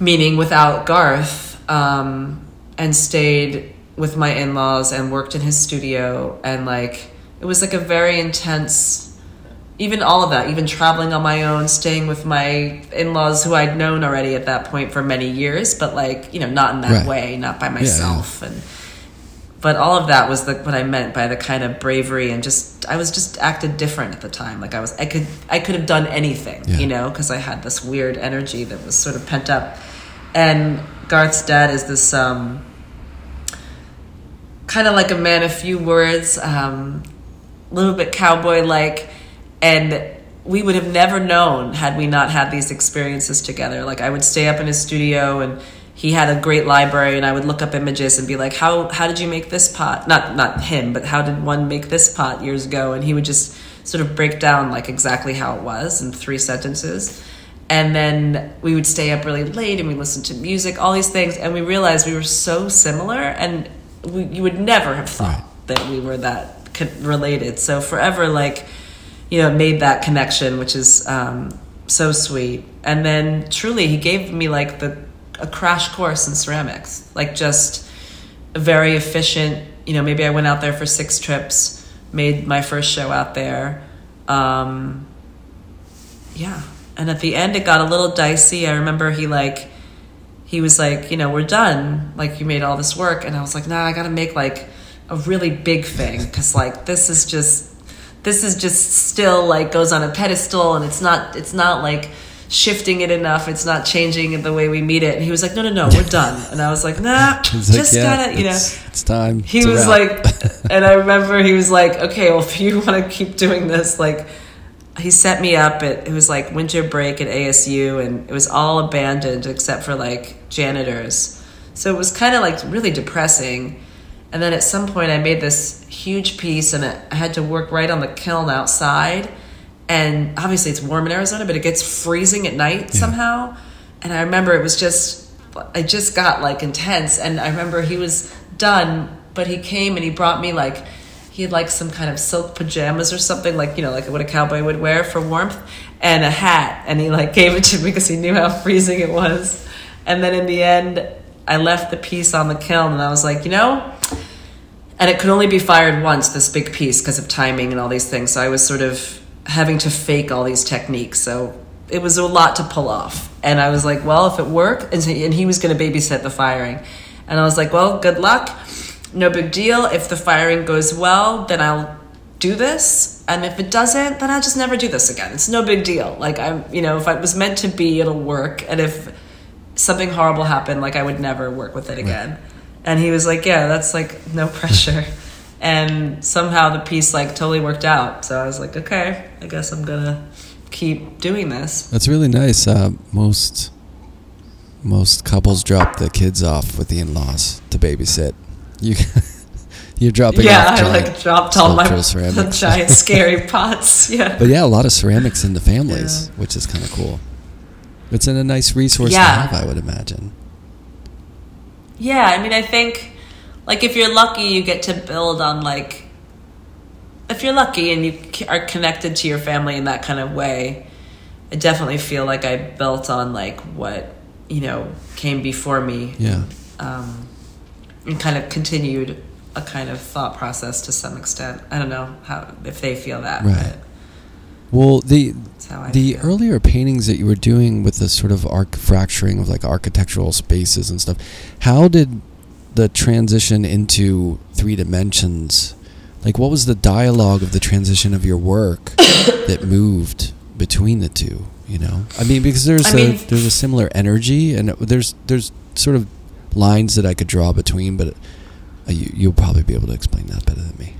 meaning without garth um, and stayed with my in-laws and worked in his studio. And like it was like a very intense even all of that even traveling on my own staying with my in-laws who i'd known already at that point for many years but like you know not in that Right. way not by yeah. myself and but all of that was the, what I meant by the kind of bravery and just I was just acted different at the time. Like I was I could I could have done anything, Yeah. you know, because I had this weird energy that was sort of pent up. And Garth's dad is this um, kind of like a man of few words, um, a little bit cowboy like, and we would have never known had we not had these experiences together. Like I would stay up in his studio and he had a great library and I would look up images and be like, How how did you make this pot? Not not him, but how did one make this pot years ago? And he would just sort of break down like exactly how it was in three sentences. And then we would stay up really late and we listened to music, all these things, and we realized we were so similar and we, you would never have thought Right. that we were that related. So forever, like, you know, made that connection, which is um, so sweet. And then truly, he gave me like the a crash course in ceramics, like just a very efficient. You know, maybe I went out there for six trips, made my first show out there. Um, yeah, and at the end, it got a little dicey. I remember he like he was like, you know, we're done. Like you made all this work, and I was like, nah, I got to make like a really big thing because like this is just this is just still like goes on a pedestal, and it's not it's not like shifting it enough. It's not changing the way we meet it. And he was like, no, no, no, we're done. And I was like, nah, He's like, just yeah, gotta, you know. it's, it's time. He It's was like, and I remember he was like, okay, well, if you want to keep doing this, like, he set me up at, it was like winter break at ASU, and it was all abandoned except for like janitors. So it was kind of like really depressing. And then at some point, I made this huge piece, and I had to work right on the kiln outside. And obviously, it's warm in Arizona, but it gets freezing at night somehow. And I remember it was just, I just got like intense. And I remember he was done, but he came and he brought me like, he had like some kind of silk pajamas or something, like, you know, like what a cowboy would wear for warmth, and a hat. And he like gave it to me because he knew how freezing it was. And then in the end, I left the piece on the kiln and I was like, you know, and it could only be fired once this big piece because of timing and all these things. So i was sort of having to fake all these techniques. So it was a lot to pull off. And i was like well if it worked and he, and he was going to babysit the firing. And i was like well good luck. No big deal. If the firing goes well then i'll do this. And if it doesn't then i'll just never do this again. It's no big deal. Like i'm you know if it was meant to be it'll work. And if something horrible happened like i would never work with it again and he was like yeah that's like no pressure and somehow the piece like totally worked out so i was like okay i guess i'm gonna keep doing this That's really nice. Uh, most most couples drop the kids off with the in-laws to babysit. You you're dropping yeah off i giant like dropped all my ceramics. giant scary pots yeah But yeah, a lot of ceramics in the families, Yeah. which is kind of cool. It's in a nice resource Yeah. to have, I would imagine. Yeah, I mean, I think like if you're lucky, you get to build on like if you're lucky and you are connected to your family in that kind of way. I definitely feel like I built on like what you know came before me Yeah. um, and kind of continued a kind of thought process to some extent. I don't know how if they feel that, Right. but Well, the that's how I the feel. earlier paintings that you were doing with the sort of arc fracturing of like architectural spaces and stuff, how did the transition into three dimensions? Like, what was the dialogue of the transition of your work that moved between the two? You know, I mean, because there's I a mean- there's a similar energy, and there's there's sort of lines that I could draw between, but uh, you, you'll probably be able to explain that better than me.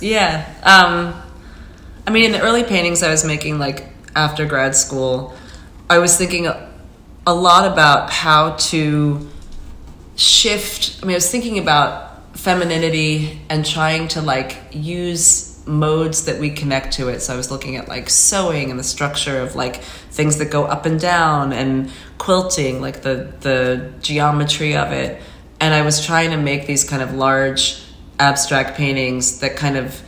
Yeah. Um, I mean, in the early paintings I was making, like after grad school, I was thinking a, a lot about how to shift. I mean, I was thinking about femininity and trying to like use modes that we connect to it. So I was looking at like sewing and the structure of like things that go up and down and quilting, like the the geometry of it. And I was trying to make these kind of large abstract paintings that kind of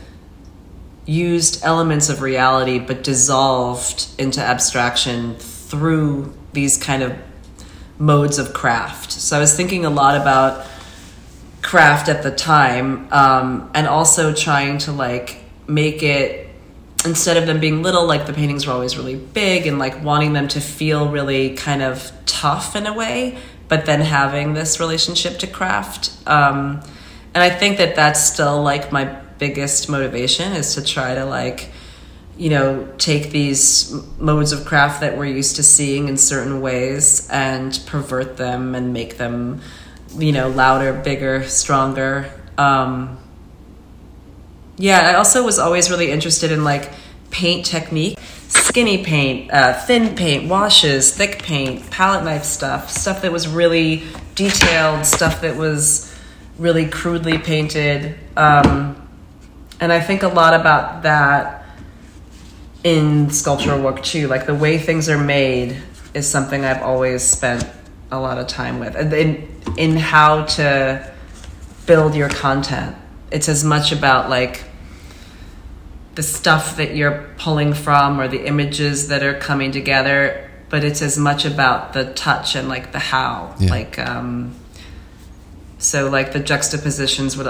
used elements of reality but dissolved into abstraction through these kind of modes of craft. So I was thinking a lot about craft at the time um, and also trying to like make it instead of them being little like the paintings were always really big and like wanting them to feel really kind of tough in a way but then having this relationship to craft um, and i think that that's still like my biggest motivation is to try to like you know take these modes of craft that we're used to seeing in certain ways and pervert them and make them you know louder bigger stronger um, yeah, I also was always really interested in like paint technique, skinny paint, uh, thin paint, washes, thick paint, palette knife stuff, stuff that was really detailed, stuff that was really crudely painted. Um, and I think a lot about that in sculptural work too. Like the way things are made is something I've always spent a lot of time with. And In, in how to build your content. It's as much about like the stuff that you're pulling from or the images that are coming together, but it's as much about the touch and like the how. Yeah. Like um so like the juxtapositions would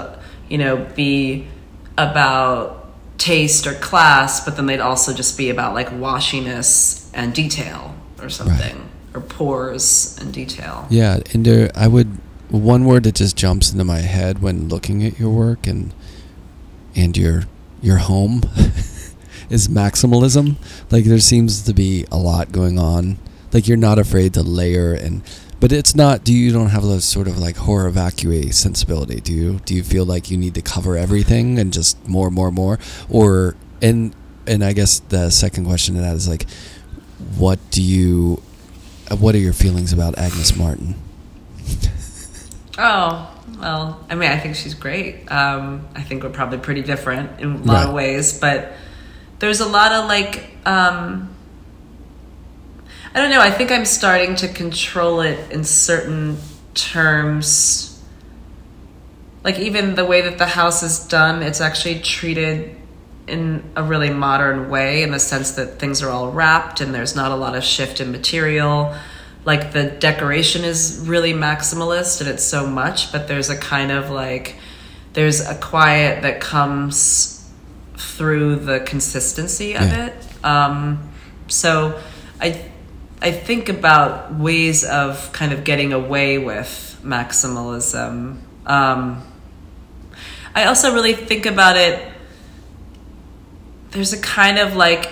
you know be about taste or class, but then they'd also just be about like washiness and detail or something. Or pores and detail. Yeah, and there, I would one word that just jumps into my head when looking at your work and and your your home is maximalism. Like there seems to be a lot going on. Like you're not afraid to layer and but it's not do you don't have those sort of like horror vacui sensibility, do you? Do you feel like you need to cover everything and just more more more or and and I guess the second question to that is like what do you what are your feelings about Agnes Martin? Oh, well, I mean, I think she's great. Um, I think we're probably pretty different in a lot Right. of ways, but there's a lot of like, um, I don't know, I think I'm starting to control it in certain terms. Like, even the way that the house is done, it's actually treated in a really modern way in the sense that things are all wrapped and there's not a lot of shift in material. Like the decoration is really maximalist and it's so much, but there's a kind of like there's a quiet that comes through the consistency of Yeah. it. Um, so I I think about ways of kind of getting away with maximalism. Um, I also really think about it. There's a kind of like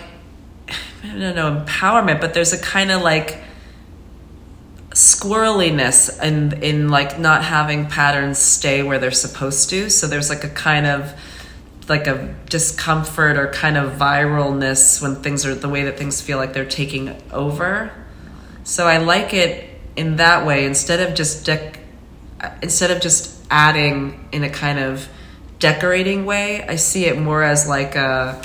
I don't know empowerment, but there's a kind of like squirreliness in in like not having patterns stay where they're supposed to. So there's like a kind of like a discomfort or kind of viralness when things are the way that things feel like they're taking over. So I like it in that way instead of just dec- instead of just adding in a kind of decorating way. I see it more as like a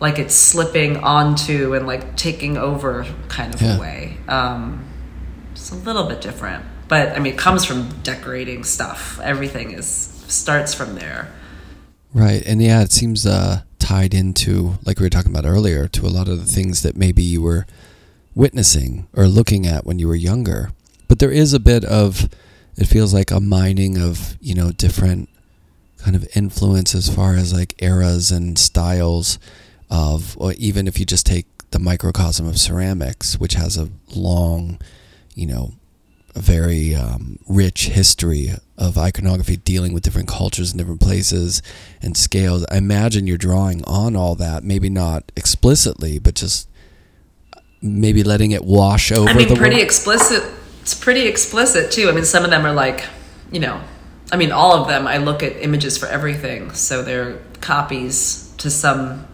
like it's slipping onto and like taking over kind of Yeah. a way. Um, it's a little bit different, but I mean, it comes from decorating stuff. Everything is starts from there. Right. And yeah, it seems uh, tied into, like we were talking about earlier, to a lot of the things that maybe you were witnessing or looking at when you were younger. But there is a bit of, it feels like a mining of, you know, different kind of influence as far as like eras and styles of, or even if you just take the microcosm of ceramics, which has a long, you know, a very um, rich history of iconography dealing with different cultures and different places and scales. I imagine you're drawing on all that, maybe not explicitly, but just maybe letting it wash over. I mean, pretty work. explicit. It's pretty explicit too. I mean, some of them are like, you know, I mean, all of them. I look at images for everything, so they're copies to some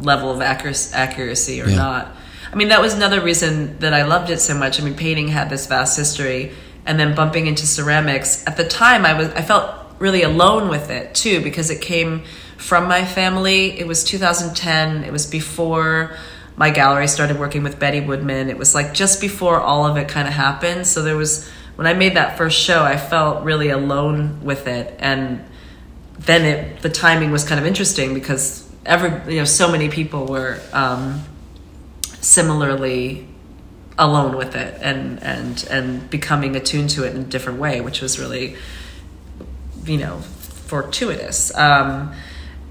level of accuracy, accuracy or Yeah. not. I mean, that was another reason that I loved it so much. I mean, painting had this vast history, and then bumping into ceramics. At the time, I was I felt really alone with it too because it came from my family. It was 2010. It was before my gallery started working with Betty Woodman. It was like just before all of it kind of happened. So there was when I made that first show, I felt really alone with it, and then it the timing was kind of interesting because every you know so many people were um, similarly alone with it and and and becoming attuned to it in a different way, which was really you know fortuitous. Um,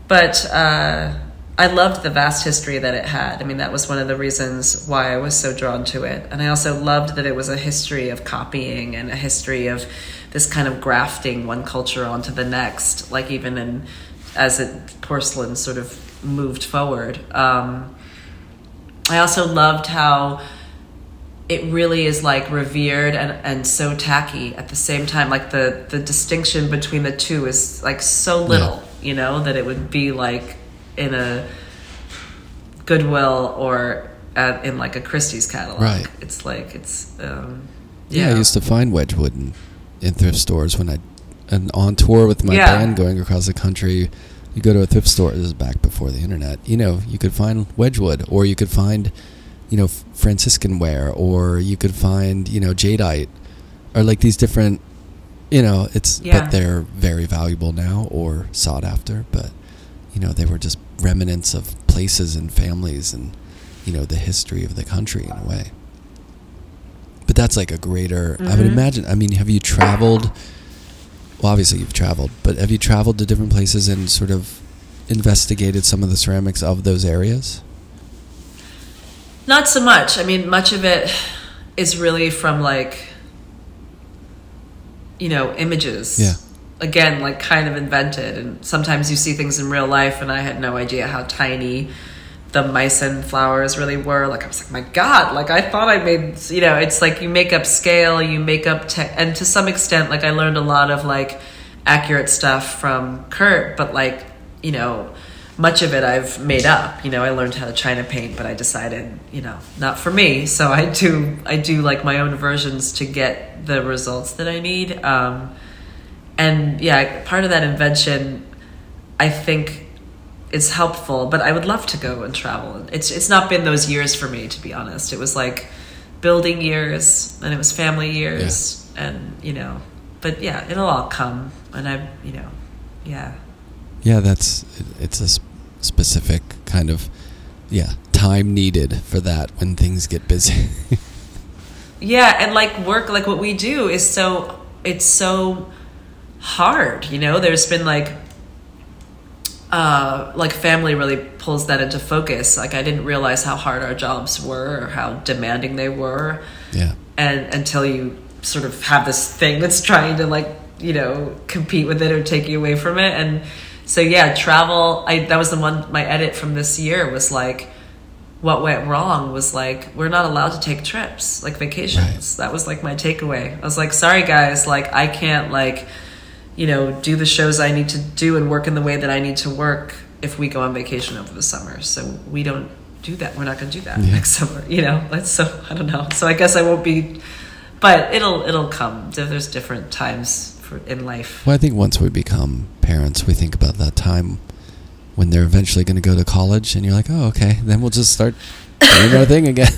but uh, I loved the vast history that it had. I mean, that was one of the reasons why I was so drawn to it. And I also loved that it was a history of copying and a history of this kind of grafting one culture onto the next, like even in as it porcelain sort of moved forward. Um, I also loved how it really is like revered and, and so tacky at the same time. Like the, the distinction between the two is like so little, you know, that it would be like in a Goodwill or at, in like a Christie's catalog. Right. It's like, it's, um, Yeah, I used to find Wedgwood in, in thrift stores when I, and on tour with my Yeah. band going across the country. You go to a thrift store. This is back before the internet. You know, you could find Wedgwood, or you could find, you know, Franciscan ware, or you could find, you know, jadeite, or like these different, you know, it's Yeah. but they're very valuable now or sought after. But you know, they were just remnants of places and families and you know the history of the country in a way. But that's like a greater. I would Mhm. imagine. I mean, have you traveled? Well, obviously you've traveled, but have you traveled to different places and sort of investigated some of the ceramics of those areas? Not so much. I mean, much of it is really from like, you know, images. Yeah. Again, like kind of invented. And sometimes you see things in real life, and I had no idea how tiny the Meissen flowers really were. Like, I was like, my God, like I thought I made, you know, it's like you make up scale, you make up, te- and to some extent, like I learned a lot of like accurate stuff from Kurt, but like, you know, much of it I've made up. You know, I learned how to China paint, but I decided, you know, not for me. So I do, I do like my own versions to get the results that I need. Um, and yeah, part of that invention, I think, is helpful. But I would love to go and travel. It's it's not been those years for me, to be honest. It was like building years, and it was family years, and you know. But yeah, it'll all come, and I, you know, yeah. Yeah, that's it- it's a specific kind of yeah time needed for that when things get busy. Yeah, and like work, like what we do is so it's so hard. You know, there's been like uh like family really pulls that into focus. Like I didn't realize how hard our jobs were or how demanding they were, yeah, and until you sort of have this thing that's trying to like you know compete with it or take you away from it and so yeah travel i that was the one my edit from this year was like what went wrong was like we're not allowed to take trips like vacations. That was like my takeaway. I was like sorry guys like i can't like you know do the shows i need to do and work in the way that i need to work if we go on vacation over the summer. So we don't do that. We're not going to do that Yeah. next summer you know? That's so i don't know. So i guess i won't be but it'll it'll come. There's different times for in life Well, I think once we become parents, we think about that time when they're eventually going to go to college, and you're like, oh, okay, then we'll just start doing our thing again.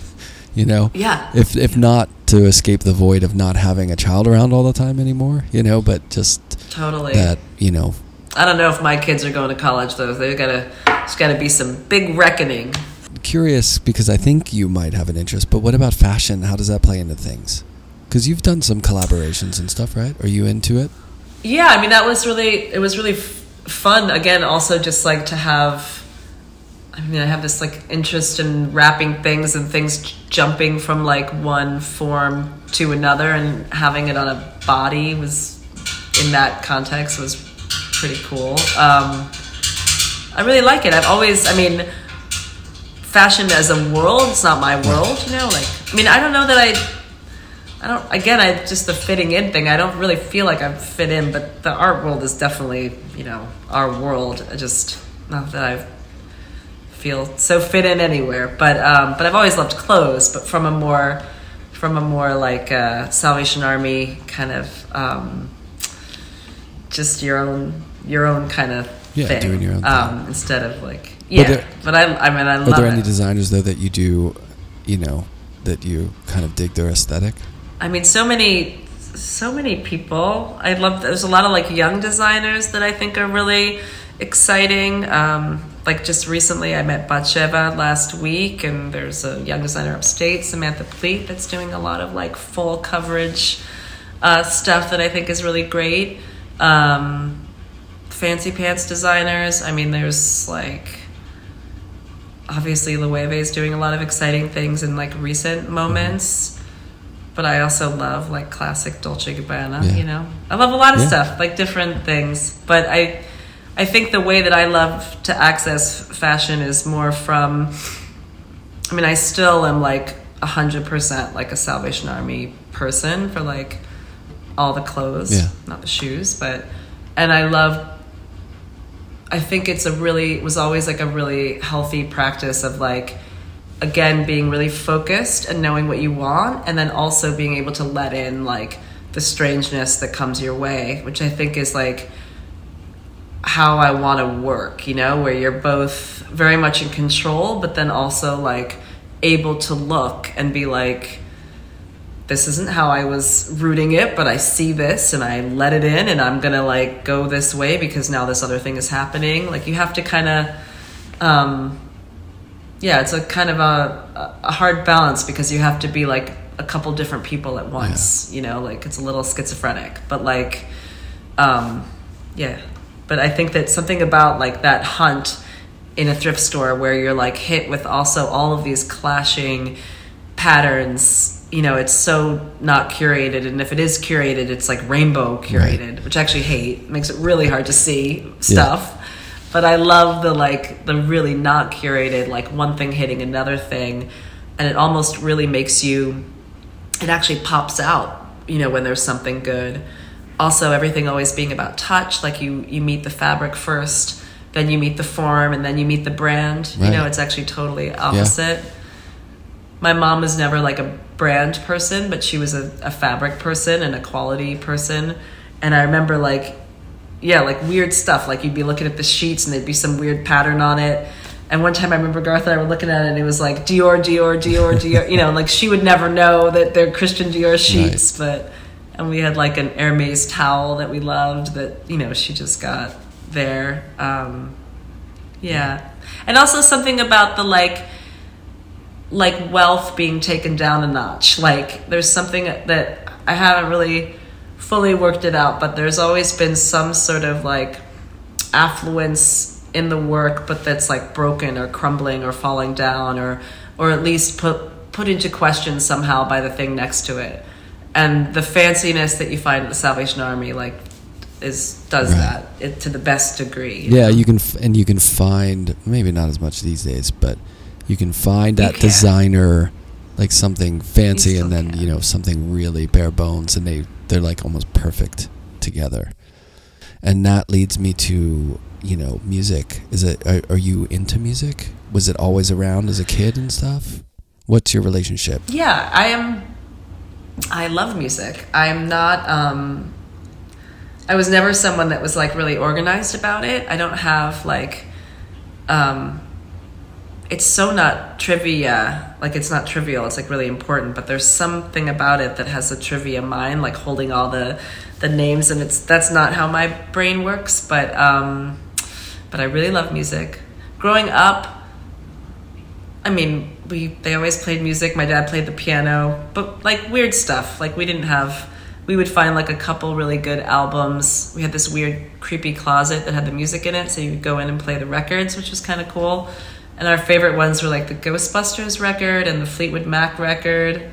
you know, yeah if if not to escape the void of not having a child around all the time anymore, you know, but just Totally. that, you know, I don't know if my kids are going to college though. They've got to. There's got to be some big reckoning. curious because I think you might have an interest, but what about fashion? How does that play into things? Because you've done some collaborations and stuff, right? Are you into it? Yeah, I mean that was really it was really f- fun. Again, also just like to have. I mean, I have this like interest in wrapping things and things j- jumping from like one form to another, and having it on a body was in that context was pretty cool. Um, I really like it. I've always, I mean, fashion as a world, it's not my world, you know. Like, I mean, I don't know that I I don't. Again, I just the fitting in thing. I don't really feel like I fit in, but the art world is definitely, you know, our world. I just not that I feel so fit in anywhere, but um, but I've always loved clothes, but from a more from a more like uh, Salvation Army kind of um, just your own your own kind of Yeah, thing, doing your own thing. um, instead of like yeah. there- but I I mean I love. Are there it. any designers though that you do, you know, that you kind of dig their aesthetic? I mean, so many, so many people. I love. There's a lot of like young designers that I think are really exciting. Um, like just recently, I met Batsheva last week, and there's a young designer upstate, Samantha Pleet, that's doing a lot of like full coverage uh, stuff that I think is really great. Um, fancy pants designers. I mean, there's like obviously Loewe is doing a lot of exciting things in like recent moments. But I also love like classic Dolce Gabbana, Yeah. you know. I love a lot of Yeah. stuff, like different things. But I I think the way that I love to access fashion is more from I mean, I still am like hundred percent like a Salvation Army person for like all the clothes, Yeah. not the shoes, but and I love I think it's a really it was always like a really healthy practice of like again being really focused and knowing what you want and then also being able to let in like the strangeness that comes your way, which I think is like how I want to work, you know, where you're both very much in control but then also like able to look and be like this isn't how I was rooting it, but I see this and I let it in and I'm gonna like go this way because now this other thing is happening. Like you have to kind of, um, yeah, it's a kind of a, a hard balance because you have to be like a couple different people at once. You know, like it's a little schizophrenic, but like, um, yeah. But I think that something about like that hunt in a thrift store where you're like hit with also all of these clashing patterns you know it's so not curated and if it is curated it's like rainbow curated which I actually hate. It makes it really hard to see stuff but i love the like the really not curated like one thing hitting another thing and it almost really makes you it actually pops out you know when there's something good. Also everything always being about touch like you you meet the fabric first then you meet the form and then you meet the brand. You know it's actually totally opposite. My mom was never like a brand person but she was a, a fabric person and a quality person. And i remember like yeah like weird stuff. Like you'd be looking at the sheets and there'd be some weird pattern on it. And one time i remember garth and i were looking at it and it was like dior dior dior dior you know like she would never know that they're christian dior sheets but and we had like an hermes towel that we loved that you know she just got there. Um yeah. And also something about the like like wealth being taken down a notch. Like there's something that I haven't really fully worked it out, but there's always been some sort of like affluence in the work, but that's like broken or crumbling or falling down or or at least put put into question somehow by the thing next to it. And the fanciness that you find at the Salvation Army like is does Right. that it, to the best degree. you Yeah, know? you can, f- and you can find maybe not as much these days, but you can find that can. designer like something fancy, and then can. you know something really bare bones, and they they're like almost perfect together. And that leads me to you know music. Is it are, are you into music? Was it always around as a kid and stuff? What's your relationship? Yeah, I am. I love music. I'm not. Um, I was never someone that was like really organized about it. I don't have like. Um, it's so not trivia. Like it's not trivial. It's like really important. But there's something about it that has a trivia mind, like holding all the the names, and it's that's not how my brain works. But um, but I really love music. Growing up, I mean, we they always played music. My dad played the piano, but like weird stuff. Like we didn't have. We would find like a couple really good albums. We had this weird, creepy closet that had the music in it, so you would go in and play the records, which was kind of cool. And our favorite ones were like the Ghostbusters record and the Fleetwood Mac record,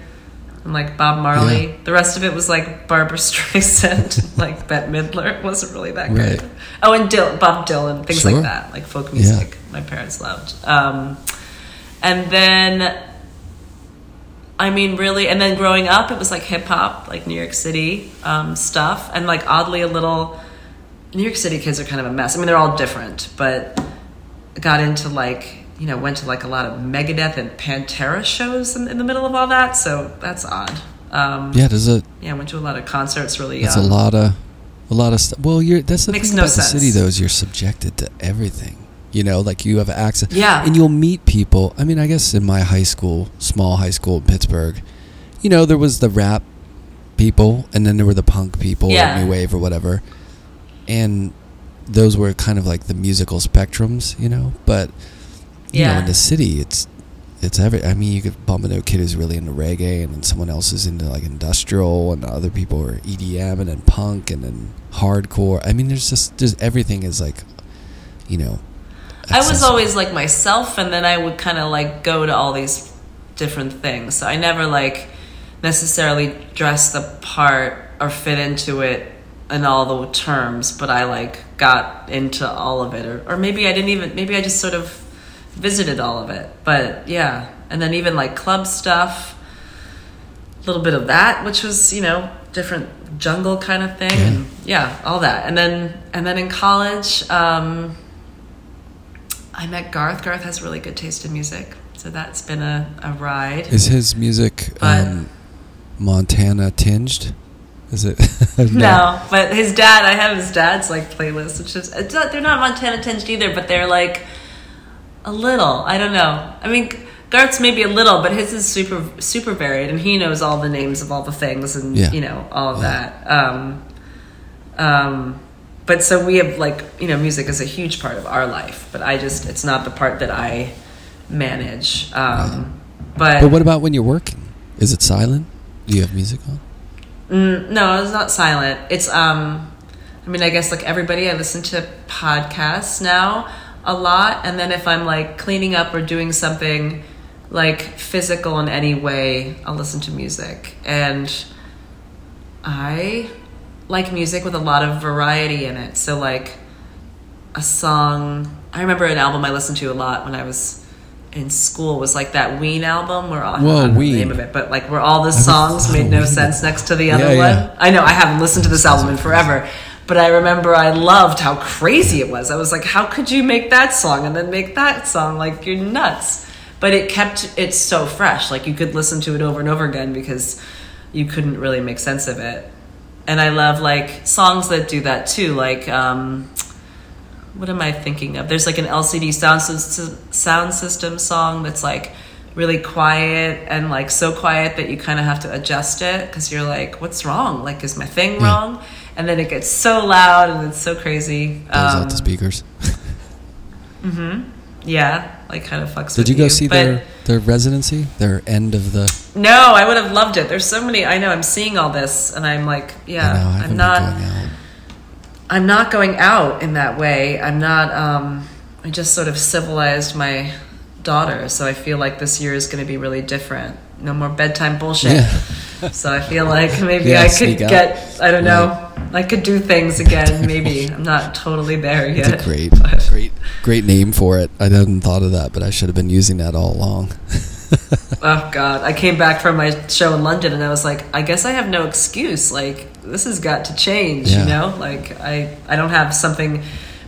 and like Bob Marley. Yeah. The rest of it was like Barbara Streisand, like Bette Midler. It wasn't really that Right. good. Oh, and Dil- Bob Dylan, things Sure. like that, like folk music. My parents loved. Um, and then, I mean, really, and then growing up, it was like hip hop, like New York City um, stuff, and like oddly a little. New York City kids are kind of a mess. I mean, they're all different, but got into like you know went to like a lot of Megadeth and Pantera shows in, in the middle of all that. So that's odd. Um, Yeah, does it? yeah, I went to a lot of concerts really That's young. a lot of a lot of stuff. Well, you're that's the Makes thing no about the city though is you're subjected to everything. You know, like you have access. Yeah. And you'll meet people. I mean, I guess in my high school, small high school in Pittsburgh, you know, there was the rap people, and then there were the punk people, Yeah. or new wave or whatever, and those were kind of like the musical spectrums, you know. But you know, Yeah. in the city, it's it's every. I mean, you could bump into a kid who's really into reggae, and then someone else is into like industrial, and other people are EDM, and then punk, and then hardcore. I mean, there's just just everything is like, you know. I was always like myself, and then I would kind of like go to all these different things. So I never like necessarily dress the part or fit into it in all the terms, but I like got into all of it, or, or maybe I didn't even. Maybe I just sort of visited all of it. But yeah, and then even like club stuff, a little bit of that, which was you know different jungle kind of thing, Yeah. and yeah, all that. And then and then in college. Um, I met Garth. Garth has really good taste in music, so that's been a, a ride. Is his music But- um, Montana tinged? Is it? no, but his dad, I have his dad's like playlist, which is it's not, they're not Montana tinged either, but they're like a little. I don't know. I mean, Garth's maybe a little, but his is super super varied, and he knows all the names of all the things, and Yeah. you know all of Yeah. that. Um, um, but so we have like you know music is a huge part of our life, but I just it's not the part that I manage. Um, but But what about when you're working? Is it silent? Do you have music on? Mm, no, it's not silent. It's um, I mean, I guess like everybody, I listen to podcasts now a lot, and then if I'm like cleaning up or doing something like physical in any way, I'll listen to music. And I like music with a lot of variety in it. So like a song. I remember an album I listened to a lot when I was in school was like that Ween album where all, I don't know the name of it, but like where all the songs made no sense next to the other Yeah, one. yeah. I know I haven't listened to this album in forever, but I remember I loved how crazy it was. I was like, how could you make that song and then make that song? Like you're nuts. But it kept it so fresh. Like you could listen to it over and over again because you couldn't really make sense of it. And I love like songs that do that too. Like um, what am I thinking of? There's like an LCD Soundsystem, sound system song that's like really quiet and like so quiet that you kind of have to adjust it because you're like, what's wrong? Like, is my thing Yeah. wrong? And then it gets so loud and it's so crazy. Out Um, the speakers. mm-hmm. yeah, like kind of fucks. Did you go see But their their residency, their end of the? No, I would have loved it. There's so many. I know. I'm seeing all this, and I'm like, yeah, I know, I I'm been not. going out. I'm not going out in that way. I'm not. Um, I just sort of civilized my daughter, so I feel like this year is going to be really different. No more bedtime bullshit. Yeah. So I feel like maybe Yeah, I could out. get. I don't know. I could do things again. Maybe I'm not totally there It's yet. a great, but- great, great name for it. I hadn't thought of that, but I should have been using that all along. Oh God! I came back from my show in London, and I was like, I guess I have no excuse. Like this has got to change. Yeah. You know, like I I don't have something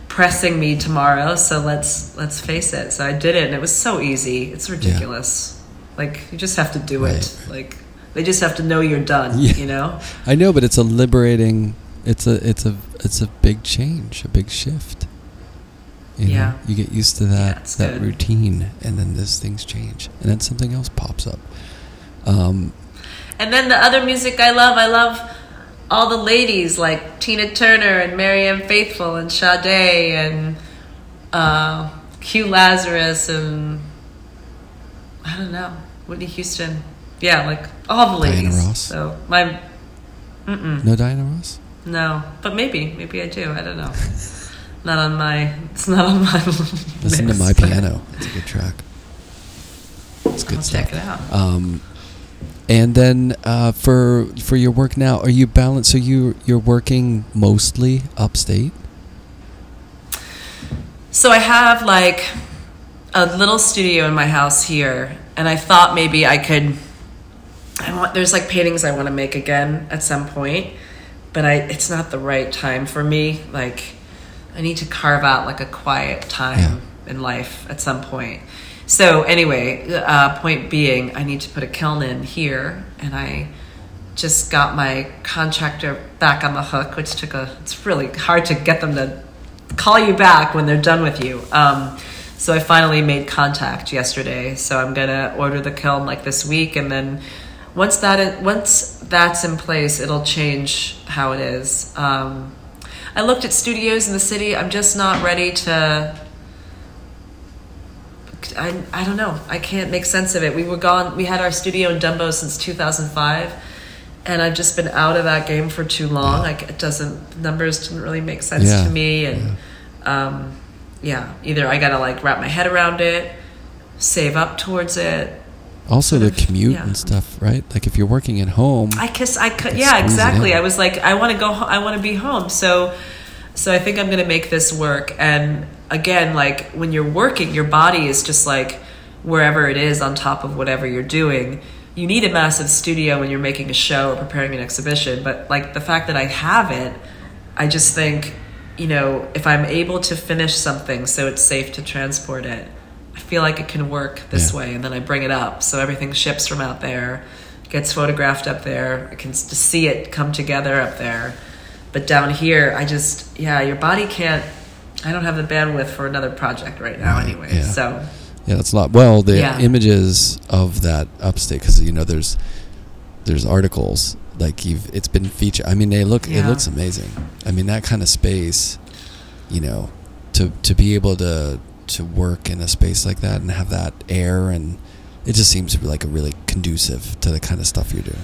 pressing me tomorrow, so let's let's face it. So I did it, and it was so easy. It's ridiculous. Like you just have to do it. Like they just have to know you're done. Yeah. You know. I know, but it's a liberating. It's a it's a it's a big change, a big shift. You know? Yeah. You get used to that it's that good. routine, and then this things change, and then something else pops up. Um, And then the other music I love, I love all the ladies like Tina Turner and Marianne Faithfull and Sade and uh, Q Lazarus and I don't know Whitney Houston. Yeah, like all the Diana ladies. Ross? So my no Diana Ross. no, but maybe maybe I do. I don't know. not on my. It's not on my. Listen to my piano. It's a good track. It's good I'll stuff. check it out. Um, and then uh, for for your work now, are you balanced? So you you're working mostly upstate. So I have like a little studio in my house here, and I thought maybe I could. I want there's like paintings I want to make again at some point, but I it's not the right time for me. Like I need to carve out like a quiet time Yeah. in life at some point. So anyway, uh, point being, I need to put a kiln in here, and I just got my contractor back on the hook, which took a. It's really hard to get them to call you back when they're done with you. Um, so I finally made contact yesterday. So I'm gonna order the kiln like this week, and then once that once that's in place, it'll change how it is. Um, I looked at studios in the city. I'm just not ready to. I, I don't know. I can't make sense of it. We were gone. We had our studio in Dumbo since 2005, and I've just been out of that game for too long. Like it doesn't numbers didn't really make sense Yeah, to me, and um, yeah, either I gotta like wrap my head around it, save up towards it. Also, the of, commute yeah. and stuff, right? Like if you're working at home, I guess I could. Yeah, exactly. I was like, I want to go. I want to be home. So, so I think I'm going to make this work. And again, like when you're working, your body is just like wherever it is on top of whatever you're doing. You need a massive studio when you're making a show or preparing an exhibition. But like the fact that I have it, I just think, you know, if I'm able to finish something so it's safe to transport it, feel like it can work this Yeah. way. And then I bring it up. So everything ships from out there, gets photographed up there. I can just see it come together up there. But down here, I just, yeah, your body can't, I don't have the bandwidth for another project right now Right, anyway. yeah. So, yeah, that's a lot. Well, the Yeah. images of that upstate, because you know, there's there's articles like you've it's been featured. I mean, they look it looks amazing. I mean, that kind of space, you know, to to be able to to work in a space like that and have that air and it just seems to be like a really conducive to the kind of stuff you do.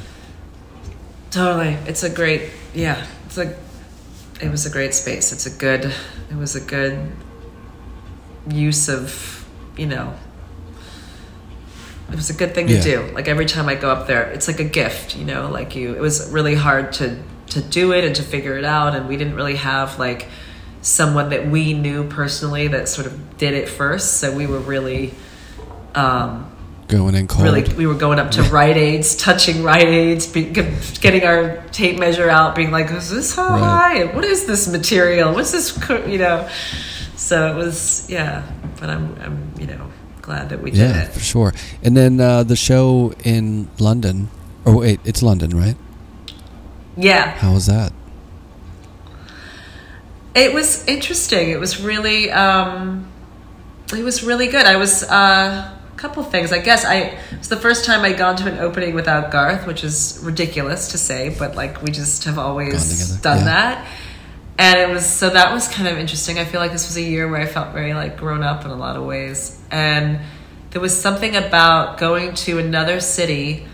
Totally. It's a great, yeah. It's a, it was a great space. It's a good, it was a good use of, you know, it was a good thing Yeah. to do. Like every time I go up there, it's like a gift, you know, like you, it was really hard to, to do it and to figure it out. And we didn't really have like someone that we knew personally that sort of did it first. So we were really, um, Going in cold. really we were going up to Rite Aids, touching Rite Aids, be, getting our tape measure out, being like, "Is this how high? And What is this material? What's this?" co-" You know. So it was, yeah. But I'm, I'm, you know, glad that we did yeah, it. for sure. And then uh, the show in London. Oh wait, it's London, right? Yeah, How was that? It was interesting. It was really, um, it was really good. I was uh, a couple things. I guess I it was the first time I'd gone to an opening without Garth, which is ridiculous to say, but like we just have always done yeah. that. And it was so that was kind of interesting. I feel like this was a year where I felt very like grown up in a lot of ways. And there was something about going to another city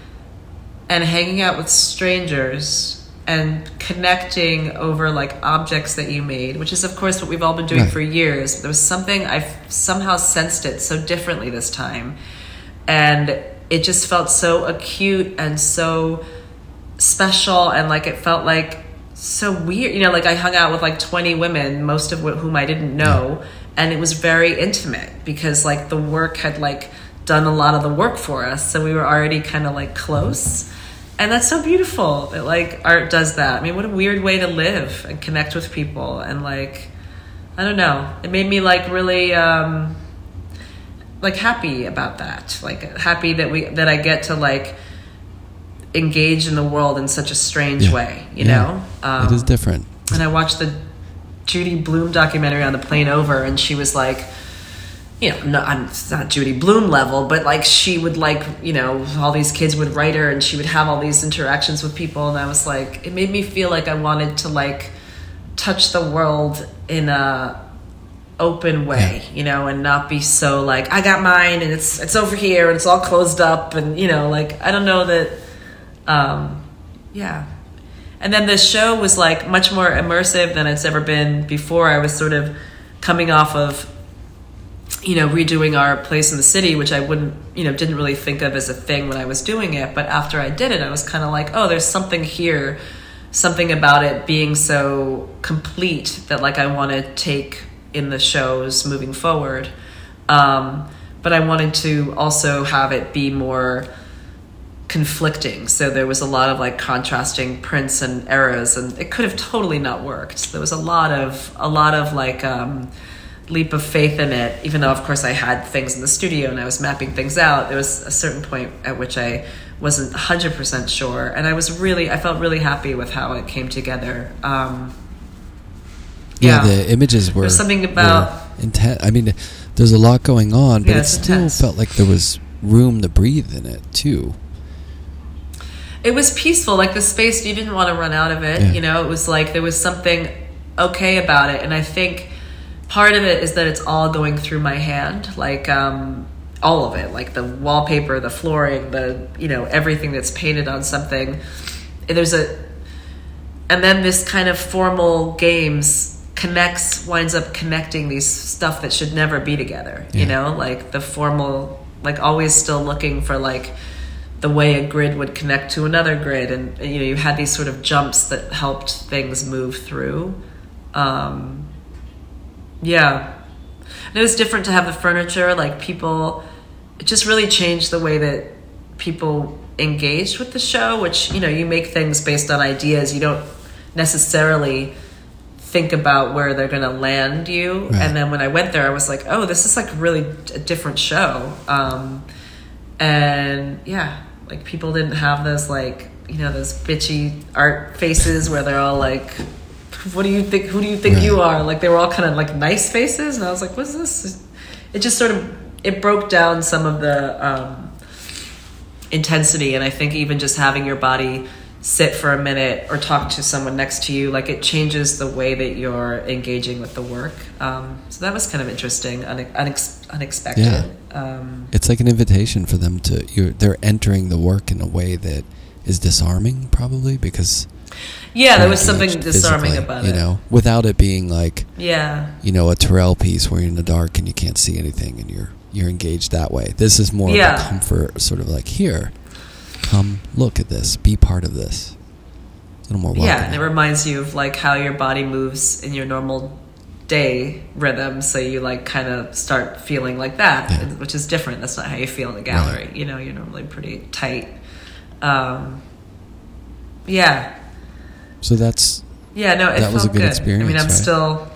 and hanging out with strangers and connecting over like objects that you made, which is of course what we've all been doing Right. for years. There was something I somehow sensed it so differently this time, and it just felt so acute and so special, and like it felt like so weird. You know, like I hung out with like twenty women, most of whom I didn't know, and it was very intimate because like the work had like done a lot of the work for us, so we were already kind of like close. And that's so beautiful that like art does that. I mean, what a weird way to live and connect with people and like I don't know. It made me like really um like happy about that. Like happy that we that I get to like engage in the world in such a strange Yeah. way, you Yeah. know? Um, it is different. and I watched the Judy Blume documentary on the plane over, and she was like, you know, no, I'm it's not Judy Blume level, but like she would like, you know, all these kids would write her, and she would have all these interactions with people, and I was like, it made me feel like I wanted to like touch the world in a open way, you know, and not be so like I got mine and it's it's over here and it's all closed up and you know, like I don't know that um yeah. And then the show was like much more immersive than it's ever been before. I was sort of coming off of you know, redoing our place in the city, which I wouldn't, you know, didn't really think of as a thing when I was doing it. But after I did it, I was kind of like, oh, there's something here, something about it being so complete that like I want to take in the shows moving forward. Um, but I wanted to also have it be more conflicting. So there was a lot of like contrasting prints and eras, and it could have totally not worked. There was a lot of a lot of like um, leap of faith in it. Even though, of course, I had things in the studio and I was mapping things out. There was a certain point at which I wasn't 100% sure and i was really i felt really happy with how it came together um, yeah, the images were There's something about intense. I mean, there's a lot going on, but Yeah, it still intense. felt like there was room to breathe in it too. it was peaceful like the space you didn't want to run out of it Yeah. you know it was like there was something okay about it and i think part of it is that it's all going through my hand like um all of it like the wallpaper the flooring the you know everything that's painted on something. There's a and then this kind of formal games connects winds up connecting these stuff that should never be together you know? Like the formal like always still looking for like the way a grid would connect to another grid. And you know you had these sort of jumps that helped things move through. Um yeah. And it was different to have the furniture like people it just really changed the way that people engaged with the show which you know you make things based on ideas. You don't necessarily think about where they're going to land you. Right. and then when i went there i was like oh this is like really a different show. Um, and yeah like people didn't have those like you know those bitchy art faces where they're all like what do you think who do you think you are like they were all kind of like nice faces and i was like what's this it just sort of it broke down some of the um, intensity and i think even just having your body sit for a minute or talk to someone next to you like it changes the way that you're engaging with the work um, so that was kind of interesting une- unex- unexpected Yeah. um, It's like an invitation for them to. You're, they're entering the work in a way that is disarming, probably because. Yeah there was something disarming physically, about you it know, without it being like yeah you know a Turrell piece where you're in the dark and you can't see anything and you're you're engaged that way. This is more of Yeah. a comfort, sort of like here, come look at this, be part of this. A little more welcoming. yeah and it reminds you of like how your body moves in your normal day rhythm so you like kind of start feeling like that Yeah. which is different that's not how you feel in the gallery Right. you know you're normally pretty tight um, yeah so that's yeah no it That was a felt good experience. i mean i'm right? still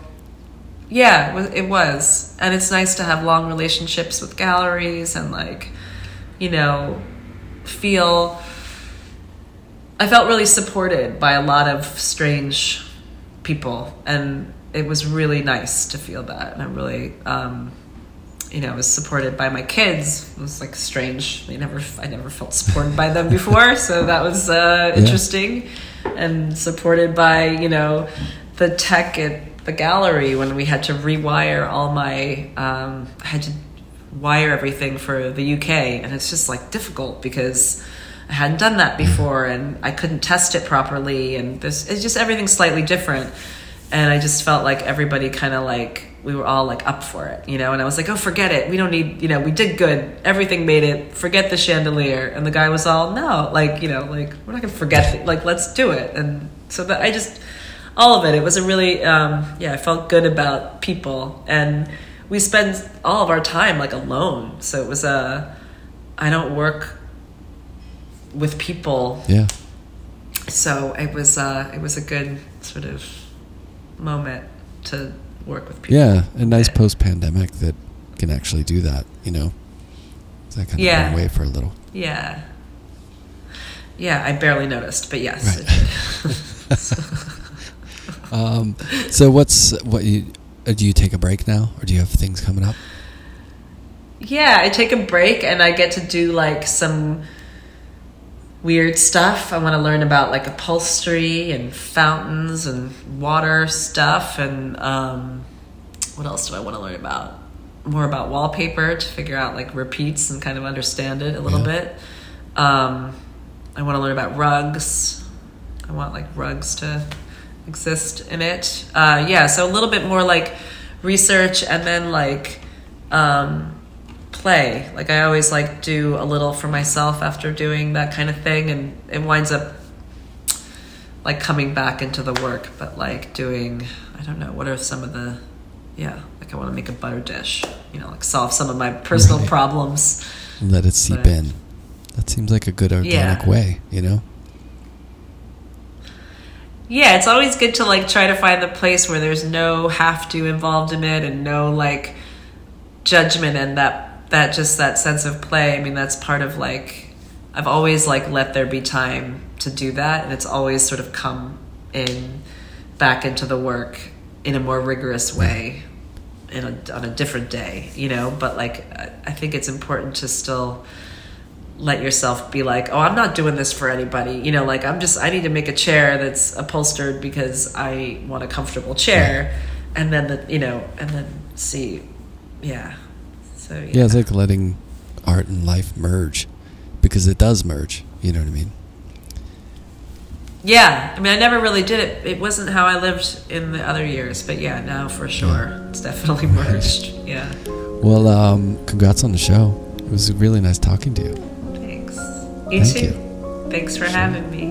yeah it was, and it's nice to have long relationships with galleries and like you know feel I felt really supported by a lot of strange people, and it was really nice to feel that. And I really, um, you know, I was supported by my kids. It was like strange. They never, I never felt supported by them before, so that was uh, interesting. And supported by you know the tech at the gallery when we had to rewire all my, um, I had to wire everything for the UK, and it's just like difficult because I hadn't done that before, and I couldn't test it properly, and this it's just everything's slightly different, and I just felt like everybody kind of like we were all like up for it, you know, and I was like, oh, forget it, we don't need, you know, we did good, everything made it, forget the chandelier, and the guy was all no, like you know, like we're not gonna forget, it. like let's do it, and so that I just all of it. It was a really, um, yeah, I felt good about people, and we spend all of our time like alone. So it was a, I don't work with people, yeah. so it was, uh, it was a good sort of moment to work with people. Yeah, a nice post pandemic that can actually do that, you know. That kind of Yeah. went away for a little. Yeah. Yeah, I barely noticed, but yes. Right. it um, so what's what you uh, do? You take a break now, or do you have things coming up? Yeah, I take a break and I get to do like some weird stuff. I want to learn about like upholstery and fountains and water stuff and um, what else do I want to learn about? More about wallpaper to figure out like repeats and kind of understand it a little Yeah. bit. Um, I want to learn about rugs. I want like rugs to exist in it. Uh, yeah, so a little bit more like research and then like um, play. Like I always like do a little for myself after doing that kind of thing, and it winds up like coming back into the work. But like doing, I don't know, what are some of the, yeah, like I want to make a butter dish. You know, like solve some of my personal Right. problems. Let it seep Right. in. That seems like a good organic Yeah. way, you know. Yeah, it's always good to like try to find the place where there's no have to involved in it and no like judgment and that that just that sense of play. I mean, that's part of like I've always like let there be time to do that and it's always sort of come in back into the work in a more rigorous way in a, on a different day, you know, but like I- think it's important to still let yourself be like, oh, I'm not doing this for anybody. You know, like I'm just, I need to make a chair that's upholstered because I want a comfortable chair. And then, the, you know, and then see, yeah. So, yeah. Yeah, it's like letting art and life merge because it does merge. You know what I mean? yeah. I mean, I never really did it. It wasn't how I lived in the other years, but yeah, now for sure. It's definitely merged. Yeah. Well, um, congrats on the show. It was really nice talking to you. Thanks. You Thank too. you. Thanks for having me.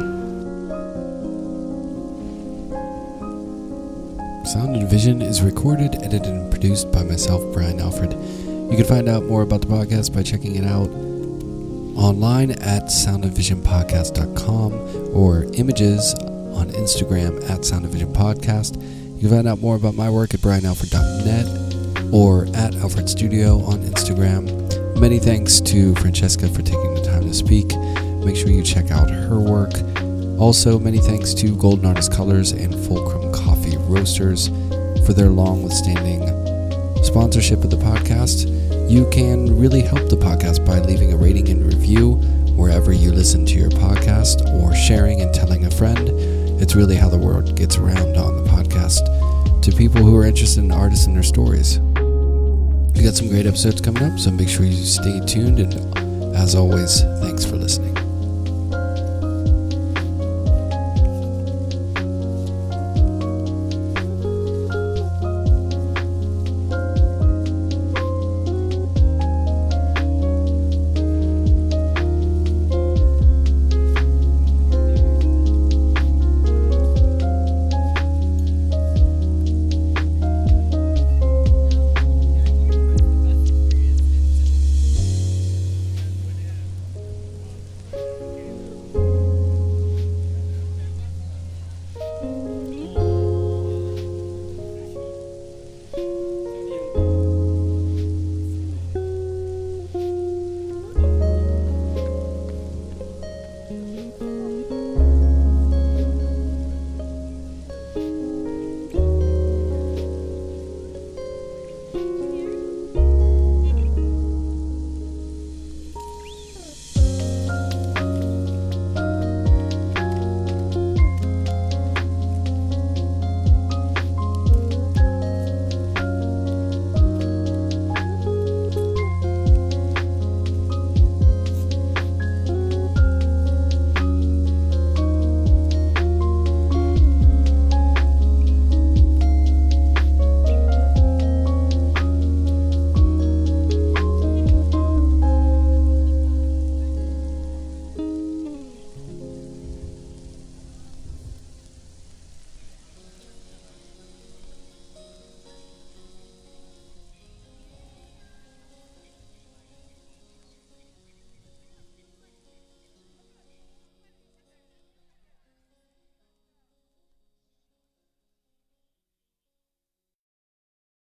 Sound and Vision is recorded, edited, and produced by myself, Brian Alfred. You can find out more about the podcast by checking it out online at soundandvisionpodcast.com or images on Instagram at Sound and Vision Podcast. You can find out more about my work at brianalfred.net or at Alfred Studio on Instagram. Many thanks to Francesca for taking the time to speak. Make sure you check out her work. Also, many thanks to Golden Artist Colors and Fulcrum Coffee Roasters for their long withstanding sponsorship of the podcast. You can really help the podcast by leaving a rating and review wherever you listen to your podcast or sharing and telling a friend. It's really how the world gets around on the podcast to people who are interested in artists and their stories. We got some great episodes coming up, so make sure you stay tuned. And as always, thanks for listening.